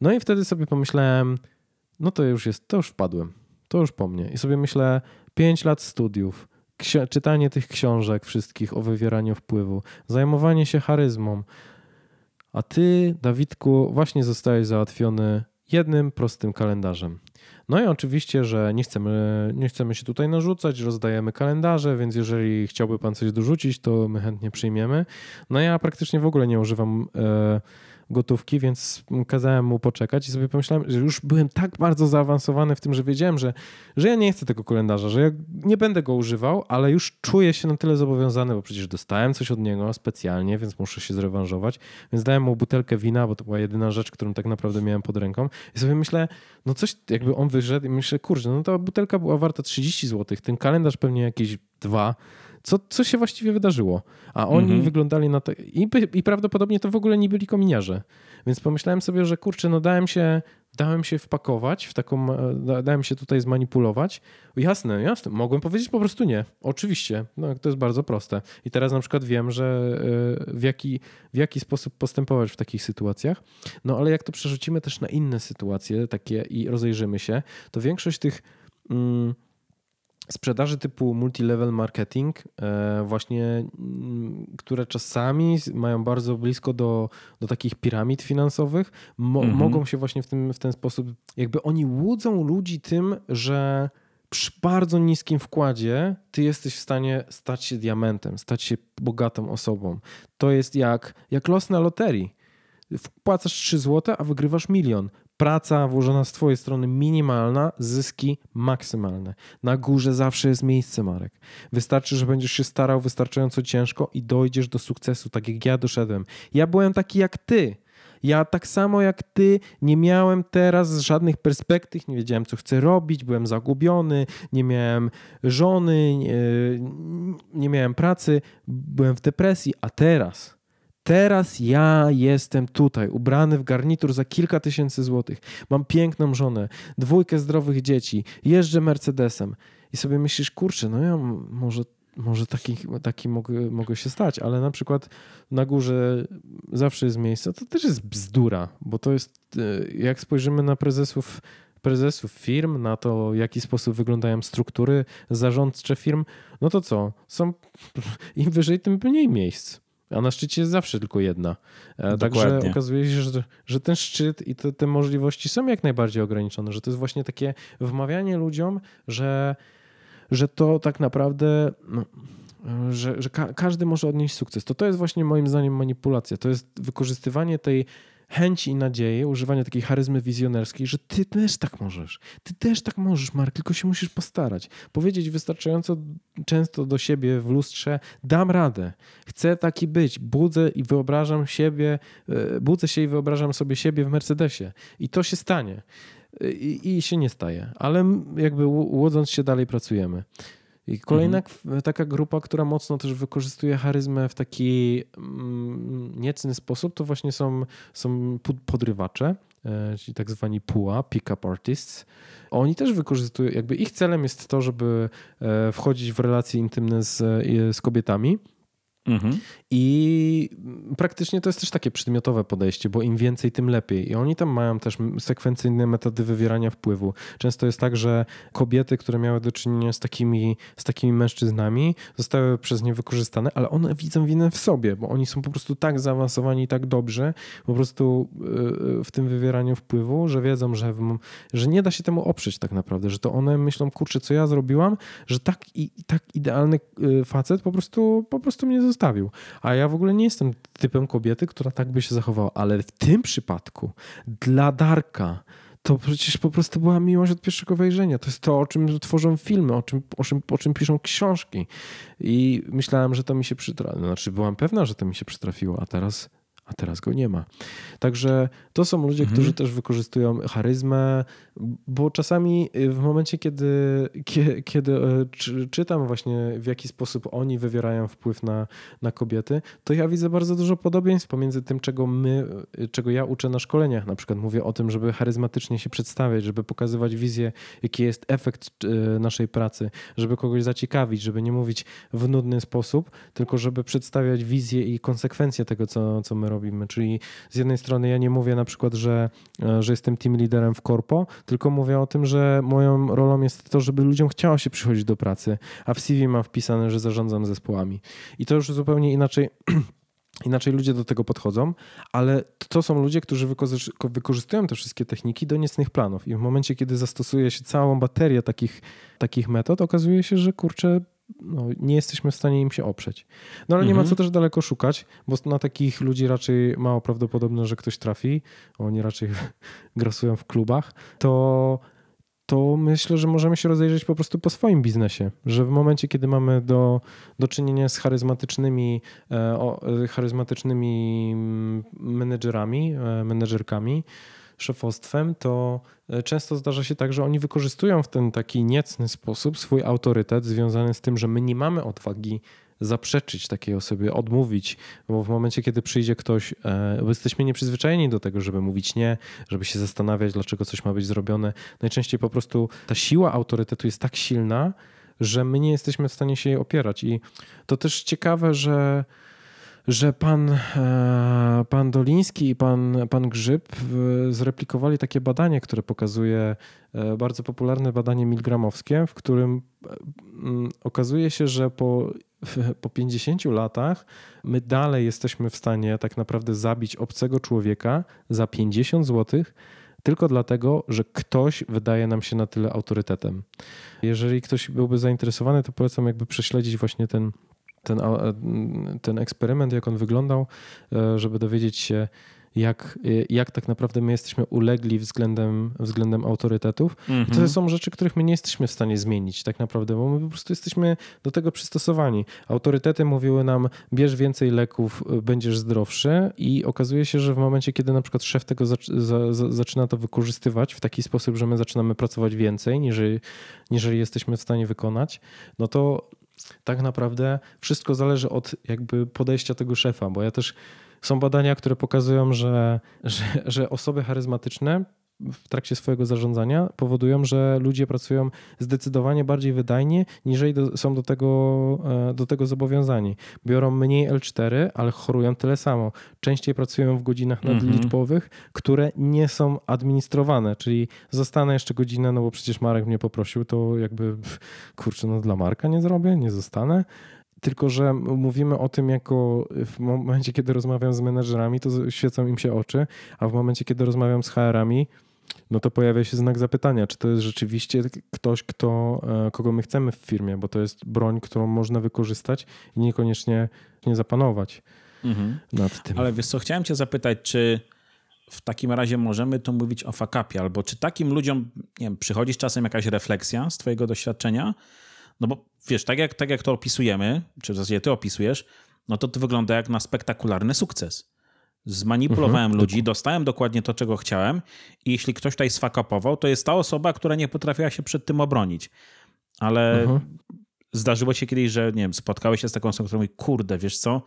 No i wtedy sobie pomyślałem, no to już jest, to już wpadłem, to już po mnie. I sobie myślę, pięć lat studiów, czytanie tych książek wszystkich o wywieraniu wpływu, zajmowanie się charyzmą, a ty, Dawidku, właśnie zostałeś załatwiony jednym prostym kalendarzem. No i oczywiście, że nie chcemy, nie chcemy się tutaj narzucać, rozdajemy kalendarze, więc jeżeli chciałby pan coś dorzucić, to my chętnie przyjmiemy. No ja praktycznie w ogóle nie używam e, gotówki, więc kazałem mu poczekać i sobie pomyślałem, że już byłem tak bardzo zaawansowany w tym, że wiedziałem, że, że ja nie chcę tego kalendarza, że ja nie będę go używał, ale już czuję się na tyle zobowiązany, bo przecież dostałem coś od niego specjalnie, więc muszę się zrewanżować. Więc dałem mu butelkę wina, bo to była jedyna rzecz, którą tak naprawdę miałem pod ręką. I sobie myślę, no coś, jakby on wyszedł i myślę, kurczę, no ta butelka była warta 30 zł, ten kalendarz pewnie jakieś dwa co, co się właściwie wydarzyło. A oni mhm. wyglądali na to. I, I prawdopodobnie to w ogóle nie byli kominiarze. Więc pomyślałem sobie, że kurczę, no dałem się, dałem się wpakować w taką, e, dałem się tutaj zmanipulować. Jasne, jasne. Mogłem powiedzieć po prostu nie. Oczywiście. No, to jest bardzo proste. I teraz na przykład wiem, że e, w jaki, w jaki sposób postępować w takich sytuacjach. No ale jak to przerzucimy też na inne sytuacje takie i rozejrzymy się, to większość tych. Mm, sprzedaży typu multilevel marketing, e, właśnie, mm, które czasami mają bardzo blisko do, do takich piramid finansowych, mo mhm. mogą się właśnie w, tym, w ten sposób, jakby oni łudzą ludzi tym, że przy bardzo niskim wkładzie ty jesteś w stanie stać się diamentem, stać się bogatą osobą. To jest jak, jak los na loterii. Wpłacasz 3 zł, a wygrywasz milion praca włożona z Twojej strony minimalna, zyski maksymalne. Na górze zawsze jest miejsce, Marek. Wystarczy, że będziesz się starał wystarczająco ciężko i dojdziesz do sukcesu, tak jak ja doszedłem. Ja byłem taki jak Ty. Ja tak samo jak ty nie miałem teraz żadnych perspektyw, nie wiedziałem co chcę robić, byłem zagubiony, nie miałem żony, nie, nie miałem pracy, byłem w depresji, a teraz Teraz ja jestem tutaj, ubrany w garnitur za kilka tysięcy złotych. Mam piękną żonę, dwójkę zdrowych dzieci, jeżdżę Mercedesem. I sobie myślisz, kurczę, no ja może, może taki, taki mogę, mogę się stać, ale na przykład na górze zawsze jest miejsce. To też jest bzdura, bo to jest, e, jak spojrzymy na prezesów prezesów firm, na to, w jaki sposób wyglądają struktury zarządcze firm, no to co? Są [laughs] im wyżej, tym mniej miejsc a na szczycie jest zawsze tylko jedna. E, także okazuje się, że, że ten szczyt i te, te możliwości są jak najbardziej ograniczone, że to jest właśnie takie wmawianie ludziom, że, że to tak naprawdę. No, że, że ka każdy może odnieść sukces. To to jest właśnie moim zdaniem manipulacja. To jest wykorzystywanie tej chęci i nadzieję, używanie takiej charyzmy wizjonerskiej, że ty też tak możesz. Ty też tak możesz, Mark, tylko się musisz postarać. Powiedzieć wystarczająco często do siebie w lustrze, dam radę, chcę taki być, budzę i wyobrażam siebie, e, budzę się i wyobrażam sobie siebie w Mercedesie. I to się stanie. I, i się nie staje, ale jakby łodząc się dalej pracujemy. I kolejna mhm. taka grupa, która mocno też wykorzystuje charyzmę w taki mm, niecny sposób, to właśnie są, są podrywacze, e, czyli tak zwani PUA, pick-up artists. Oni też wykorzystują, jakby ich celem jest to, żeby e, wchodzić w relacje intymne z, e, z kobietami Mhm. I praktycznie to jest też takie przedmiotowe podejście, bo im więcej, tym lepiej. I oni tam mają też sekwencyjne metody wywierania wpływu. Często jest tak, że kobiety, które miały do czynienia z takimi, z takimi mężczyznami, zostały przez nie wykorzystane, ale one widzą winę w sobie, bo oni są po prostu tak zaawansowani i tak dobrzy po prostu y, w tym wywieraniu wpływu, że wiedzą, że, że nie da się temu oprzeć tak naprawdę, że to one myślą, kurczę, co ja zrobiłam, że tak, i, tak idealny y, facet po prostu, po prostu mnie zostawił. A ja w ogóle nie jestem typem kobiety, która tak by się zachowała, ale w tym przypadku dla Darka to przecież po prostu była miłość od pierwszego wejrzenia. To jest to, o czym tworzą filmy, o czym, o czym, o czym piszą książki. I myślałem, że to mi się przytrafiło. Znaczy, byłam pewna, że to mi się przytrafiło, a teraz a teraz go nie ma. Także to są ludzie, mhm. którzy też wykorzystują charyzmę, bo czasami y, w momencie, kiedy, kiedy y, czytam właśnie w jaki sposób oni wywierają wpływ na, na kobiety, to ja widzę bardzo dużo podobieństw pomiędzy tym, czego my, y, czego ja uczę na szkoleniach. Na przykład mówię o tym, żeby charyzmatycznie się przedstawiać, żeby pokazywać wizję, jaki jest efekt naszej pracy, żeby kogoś zaciekawić, żeby nie mówić w nudny sposób, tylko żeby przedstawiać wizję i konsekwencje tego, co, co my robimy robimy. Czyli z jednej strony ja nie mówię na przykład, że, e, że jestem team liderem w korpo, tylko mówię o tym, że moją rolą jest to, żeby ludziom chciało się przychodzić do pracy, a w CV mam wpisane, że zarządzam zespołami. I to już zupełnie inaczej [clears throat] Inaczej ludzie do tego podchodzą, ale to są ludzie, którzy wykorzystują te wszystkie techniki do niecnych planów. I w momencie, kiedy zastosuje się całą baterię takich, takich metod, okazuje się, że kurczę, no, nie jesteśmy w stanie im się oprzeć. No ale mhm. nie ma mhm. co też daleko szukać, bo na takich ludzi raczej mało prawdopodobne, że ktoś trafi. Oni raczej [laughs] grasują w klubach. To to myślę, że możemy się rozejrzeć po prostu po swoim biznesie, że w momencie, kiedy mamy do, do czynienia z charyzmatycznymi, e, o, e, charyzmatycznymi mm, menedżerami, e, menedżerkami, szefostwem, to e, często zdarza się tak, że oni wykorzystują w ten taki niecny sposób swój autorytet związany z tym, że my nie mamy odwagi zaprzeczyć takiej osobie, odmówić, bo w momencie, kiedy przyjdzie ktoś, e, bo jesteśmy nieprzyzwyczajeni do tego, żeby mówić nie, żeby się zastanawiać, dlaczego coś ma być zrobione. Najczęściej po prostu ta siła autorytetu jest tak silna, że my nie jesteśmy w stanie się jej opierać. I to też ciekawe, że że pan, e, pan Doliński i pan, pan Grzyb zreplikowali takie badanie, które pokazuje e, bardzo popularne badanie milgramowskie, w którym okazuje się, że po, po 50 latach my dalej jesteśmy w stanie tak naprawdę zabić obcego człowieka za 50 zł tylko dlatego, że ktoś wydaje nam się na tyle autorytetem. Jeżeli ktoś byłby zainteresowany, to polecam jakby prześledzić właśnie ten ten, ten eksperyment, jak on wyglądał, e, żeby dowiedzieć się, jak, e, jak tak naprawdę my jesteśmy ulegli względem, względem autorytetów. Mm -hmm. I to mhm. są rzeczy, których my nie jesteśmy w stanie zmienić tak naprawdę, bo my po prostu jesteśmy do tego przystosowani. Autorytety mówiły nam, bierz więcej leków, e, będziesz zdrowszy i okazuje się, że w momencie, kiedy na przykład szef tego zaczyna to wykorzystywać w taki sposób, że my zaczynamy pracować więcej, niż niżeli jesteśmy w stanie wykonać, no to tak naprawdę wszystko zależy od jakby podejścia tego szefa, bo ja też są badania, które pokazują, że, że, że osoby charyzmatyczne w trakcie swojego zarządzania powodują, że ludzie pracują zdecydowanie bardziej wydajnie, do, są do tego, e, do tego zobowiązani. Biorą mniej L4, ale chorują tyle samo. Częściej pracują w godzinach mhm. nadliczbowych, które nie są administrowane, czyli zostanę jeszcze godzinę, no bo przecież Marek mnie poprosił, to jakby kurczę, no dla Marka nie zrobię, nie zostanę tylko że mówimy o tym jako w momencie, kiedy rozmawiam z menedżerami, to świecą im się oczy, a w momencie, kiedy rozmawiam z HR-ami, no to pojawia się znak zapytania, czy to jest rzeczywiście ktoś, kto, e, kogo my chcemy w firmie, bo to jest broń, którą można wykorzystać i niekoniecznie nie zapanować mhm. nad tym. Ale wiesz co, chciałem cię zapytać, czy w takim razie możemy tu mówić o fakapie? Albo czy takim ludziom, nie wiem, przychodzi czasem jakaś refleksja z twojego doświadczenia? No bo wiesz, tak jak, tak jak to opisujemy, czy w zasadzie ty opisujesz, no to to wygląda jak na spektakularny sukces. Zmanipulowałem mhm, ludzi, dostałem dokładnie to, czego chciałem i jeśli ktoś tutaj sfakapował, to jest ta osoba, która nie potrafiła się przed tym obronić. Ale mhm. zdarzyło się kiedyś, że nie wiem, spotkałeś się z taką osobą, która mówi, kurde, wiesz co,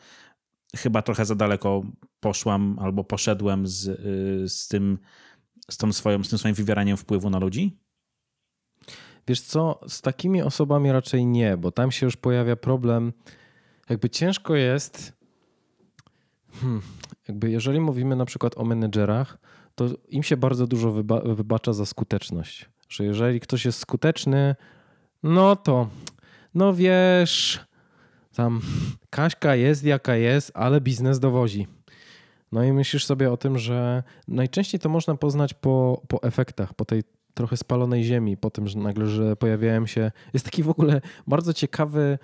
chyba trochę za daleko poszłam albo poszedłem z, y, z tym, z, tą swoją, z tym swoim wywieraniem wpływu na ludzi? Wiesz co, z takimi osobami raczej nie, bo tam się już pojawia problem, jakby ciężko jest, hmm, jakby jeżeli mówimy na przykład o menedżerach, to im się bardzo dużo wyba wybacza za skuteczność. Że jeżeli ktoś jest skuteczny, no to, no wiesz, tam Kaśka jest jaka jest, ale biznes dowozi. No i myślisz sobie o tym, że najczęściej to można poznać po, po efektach, po tej trochę spalonej ziemi, po tym, że nagle, że pojawiają się. Jest taki w ogóle bardzo ciekawy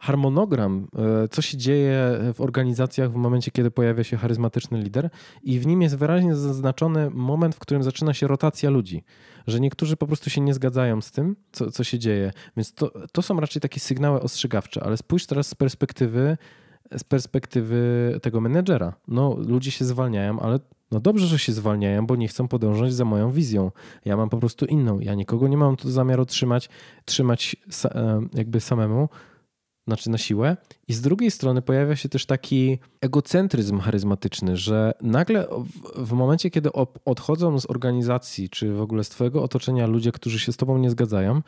harmonogram, e, co się dzieje w organizacjach w momencie, kiedy pojawia się charyzmatyczny lider, i w nim jest wyraźnie zaznaczony moment, w którym zaczyna się rotacja ludzi, że niektórzy po prostu się nie zgadzają z tym, co, co się dzieje. Więc to, to są raczej takie sygnały ostrzegawcze, ale spójrz teraz z perspektywy z perspektywy tego menedżera. No, ludzie się zwalniają, ale no dobrze, że się zwalniają, bo nie chcą podążać za moją wizją. Ja mam po prostu inną. Ja nikogo nie mam tu zamiaru trzymać, trzymać e, jakby samemu, znaczy na siłę. I z drugiej strony pojawia się też taki egocentryzm charyzmatyczny, że nagle w, momencie, kiedy odchodzą z organizacji, czy w ogóle z Twojego otoczenia ludzie, którzy się z Tobą nie zgadzają,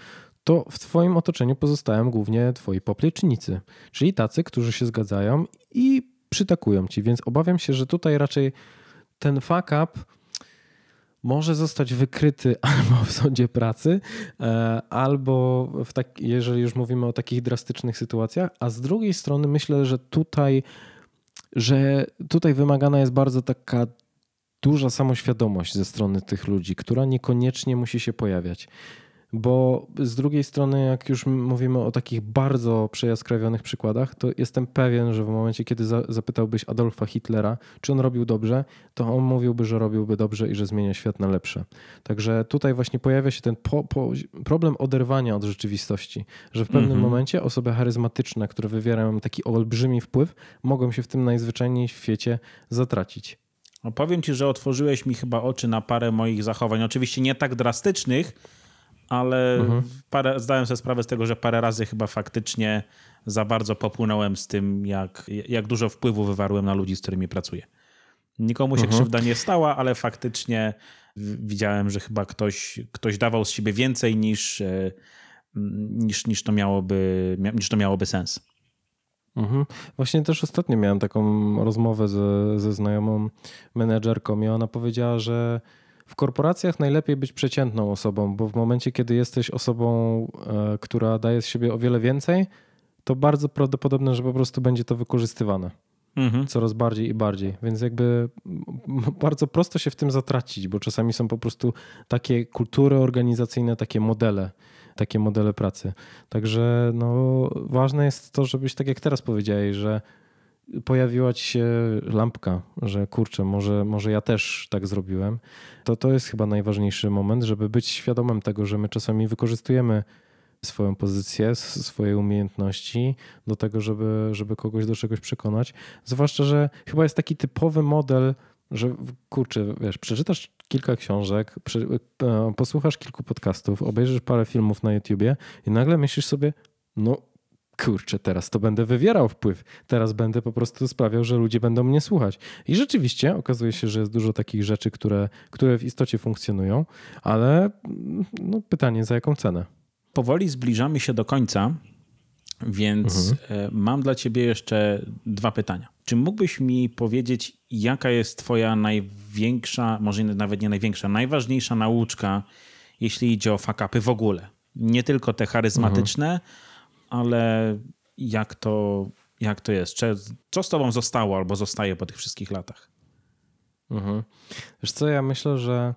to w Twoim otoczeniu pozostają głównie Twoi poplecznicy, czyli tacy, którzy się zgadzają i przytakują Ci. Więc obawiam się, że tutaj raczej ten fuck up może zostać wykryty [laughs] albo w sądzie pracy, e, albo w tak, jeżeli już mówimy o takich drastycznych sytuacjach, a z drugiej strony myślę, że tutaj, że tutaj wymagana jest bardzo taka duża samoświadomość ze strony tych ludzi, która niekoniecznie musi się pojawiać. Bo z drugiej strony, jak już mówimy o takich bardzo przejaskrawionych przykładach, to jestem pewien, że w momencie, kiedy za, zapytałbyś Adolfa Hitlera, czy on robił dobrze, to on mówiłby, że robiłby dobrze i że zmienia świat na lepsze. Także tutaj właśnie pojawia się ten po, po, problem oderwania od rzeczywistości, że w pewnym mm -hmm. momencie osoby charyzmatyczne, które wywierają taki olbrzymi wpływ, mogą się w tym najzwyczajniej w świecie zatracić. No powiem ci, że otworzyłeś mi chyba oczy na parę moich zachowań. Oczywiście nie tak drastycznych, ale mhm. parę, zdałem sobie sprawę z tego, że parę razy chyba faktycznie za bardzo popłynąłem z tym, jak, jak dużo wpływu wywarłem na ludzi, z którymi pracuję. Nikomu się mhm. krzywda nie stała, ale faktycznie widziałem, że chyba ktoś, ktoś dawał z siebie więcej niż, e, niż, niż, to, miałoby, niż to miałoby sens. Mhm. Właśnie też ostatnio miałem taką rozmowę ze, ze znajomą menedżerką i ona powiedziała, że w korporacjach najlepiej być przeciętną osobą, bo w momencie, kiedy jesteś osobą, e, która daje z siebie o wiele więcej, to bardzo prawdopodobne, że po prostu będzie to wykorzystywane. Mhm. Coraz bardziej i bardziej. Więc jakby bardzo prosto się w tym zatracić, bo czasami są po prostu takie kultury organizacyjne, takie modele, takie modele pracy. Także no, ważne jest to, żebyś tak jak teraz powiedziałeś, że pojawiła ci się lampka, że kurczę, może, może ja też tak zrobiłem, to to jest chyba najważniejszy moment, żeby być świadomym tego, że my czasami wykorzystujemy swoją pozycję, swoje umiejętności do tego, żeby, żeby kogoś do czegoś przekonać. Zwłaszcza, że chyba jest taki typowy model, że kurczę, wiesz, przeczytasz kilka książek, e, posłuchasz kilku podcastów, obejrzysz parę filmów na YouTubie i nagle myślisz sobie, no kurczę, teraz to będę wywierał wpływ. Teraz będę po prostu sprawiał, że ludzie będą mnie słuchać. I rzeczywiście okazuje się, że jest dużo takich rzeczy, które, które w istocie funkcjonują, ale no, pytanie za jaką cenę? Powoli zbliżamy się do końca, więc mhm. E, mam dla ciebie jeszcze dwa pytania. Czy mógłbyś mi powiedzieć, jaka jest twoja największa, może nawet nie największa, najważniejsza nauczka, jeśli idzie o fakapy w ogóle? Nie tylko te charyzmatyczne, mhm ale jak to, jak to jest? Co z tobą zostało albo zostaje po tych wszystkich latach? Mhm. Wiesz co, ja myślę, że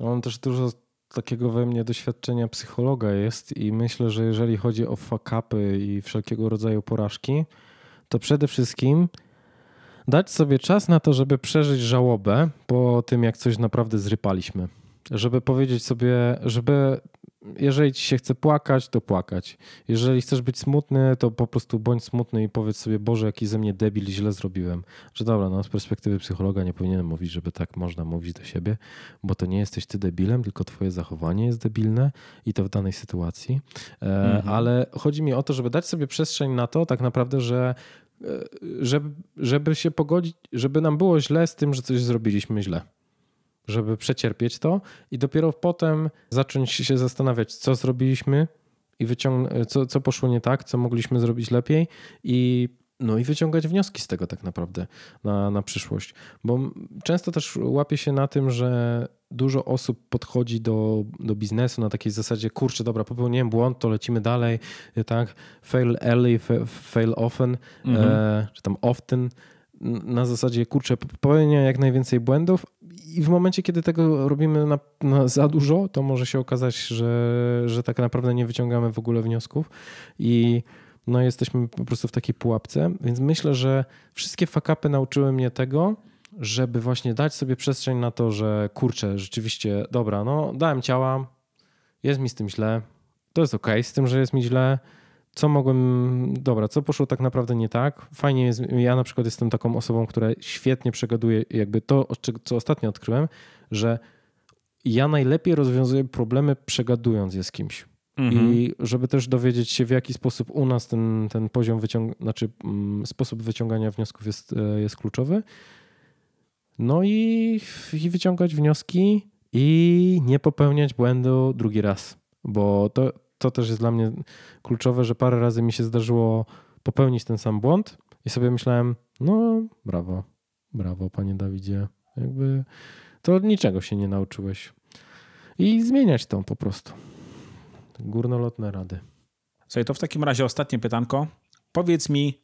mam też dużo takiego we mnie doświadczenia psychologa jest i myślę, że jeżeli chodzi o fakapy i wszelkiego rodzaju porażki, to przede wszystkim dać sobie czas na to, żeby przeżyć żałobę po tym, jak coś naprawdę zrypaliśmy. Żeby powiedzieć sobie, żeby jeżeli ci się chce płakać, to płakać. Jeżeli chcesz być smutny, to po prostu bądź smutny i powiedz sobie, Boże, jaki ze mnie debil, źle zrobiłem. Że dobra, no z perspektywy psychologa nie powinienem mówić, żeby tak można mówić do siebie, bo to nie jesteś ty debilem, tylko twoje zachowanie jest debilne i to w danej sytuacji. E, mhm. Ale chodzi mi o to, żeby dać sobie przestrzeń na to tak naprawdę, że e, żeby, żeby się pogodzić, żeby nam było źle z tym, że coś zrobiliśmy źle żeby przecierpieć to i dopiero potem zacząć się zastanawiać, co zrobiliśmy i wyciągnąć, co, co poszło nie tak, co mogliśmy zrobić lepiej i no i wyciągać wnioski z tego tak naprawdę na, na przyszłość. Bo często też łapię się na tym, że dużo osób podchodzi do, do biznesu na takiej zasadzie, kurczę, dobra, popełniłem błąd, to lecimy dalej, tak? Fail early, fail often, mhm. e, czy tam often na zasadzie, kurczę, popełnia jak najwięcej błędów i w momencie, kiedy tego robimy na, na za dużo, to może się okazać, że, że tak naprawdę nie wyciągamy w ogóle wniosków i no jesteśmy po prostu w takiej pułapce, więc myślę, że wszystkie fakapy nauczyły mnie tego, żeby właśnie dać sobie przestrzeń na to, że kurczę, rzeczywiście, dobra, no dałem ciała, jest mi z tym źle, to jest ok z tym, że jest mi źle, co mogłem, dobra, co poszło tak naprawdę nie tak. Fajnie jest, ja na przykład jestem taką osobą, która świetnie przegaduje jakby to, co ostatnio odkryłem, że ja najlepiej rozwiązuję problemy przegadując je z kimś. Mhm. I żeby też dowiedzieć się, w jaki sposób u nas ten, ten poziom wyciąg, znaczy mm, sposób wyciągania wniosków jest, e, jest kluczowy. No i, i wyciągać wnioski i nie popełniać błędu drugi raz, bo to, to też jest dla mnie kluczowe, że parę razy mi się zdarzyło popełnić ten sam błąd i sobie myślałem, no brawo, brawo panie Dawidzie, jakby to niczego się nie nauczyłeś. I zmieniać to po prostu. Górnolotne rady. Słuchaj, to w takim razie ostatnie pytanko. Powiedz mi,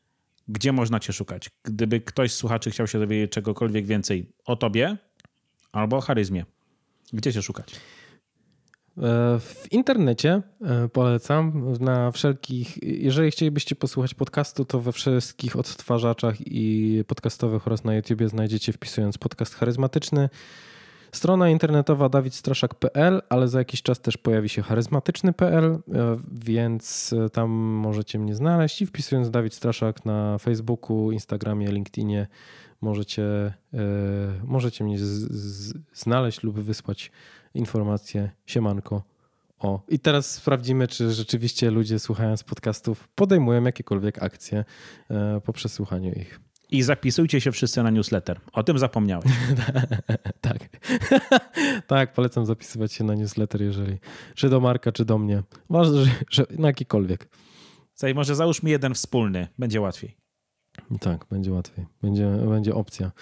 gdzie można cię szukać? Gdyby ktoś z słuchaczy chciał się dowiedzieć czegokolwiek więcej o tobie albo o charyzmie, gdzie cię szukać? E, w internecie e, polecam na wszelkich, jeżeli chcielibyście posłuchać podcastu, to we wszystkich odtwarzaczach i podcastowych oraz na YouTubie znajdziecie wpisując podcast charyzmatyczny. Strona internetowa dawidstraszak.pl, ale za jakiś czas też pojawi się charyzmatyczny.pl, e, więc tam możecie mnie znaleźć i wpisując Dawid Straszak na Facebooku, Instagramie, LinkedInie możecie, możecie mnie z, z, znaleźć lub wysłać informację, siemanko. O, i teraz sprawdzimy, czy rzeczywiście ludzie słuchając podcastów podejmują jakiekolwiek akcje e, po przesłuchaniu ich. I zapisujcie się wszyscy na newsletter. O tym zapomniałeś. [laughs] tak. [laughs] tak, polecam zapisywać się na newsletter, jeżeli czy do Marka, czy do mnie. Ważne, że, że na jakikolwiek. Słuchaj, może załóżmy jeden wspólny, będzie łatwiej. Tak, będzie łatwiej. Będzie, będzie opcja.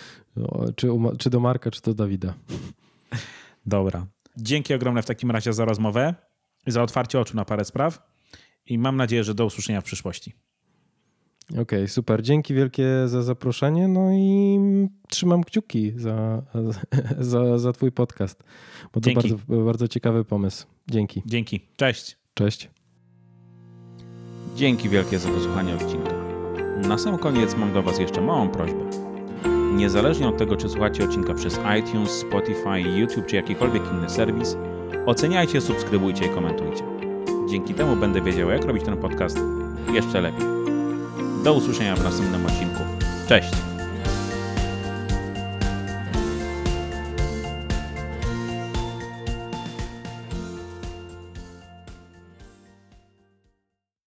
Czy, czy do Marka, czy do Dawida. Dobra. Dzięki ogromne w takim razie za rozmowę i za otwarcie oczu na parę spraw i mam nadzieję, że do usłyszenia w przyszłości. Okej, okay, super. Dzięki wielkie za zaproszenie. No i trzymam kciuki za, [laughs] za, za Twój podcast, bo to bardzo, bardzo ciekawy pomysł. Dzięki. Dzięki. Cześć. Cześć. Dzięki wielkie za wysłuchanie odcinka. Na sam koniec mam do Was jeszcze małą prośbę. Niezależnie od tego, czy słuchacie odcinka przez iTunes, Spotify, YouTube czy jakikolwiek inny serwis, oceniajcie, subskrybujcie i komentujcie. Dzięki temu będę wiedział, jak robić ten podcast jeszcze lepiej. Do usłyszenia w następnym odcinku. Cześć!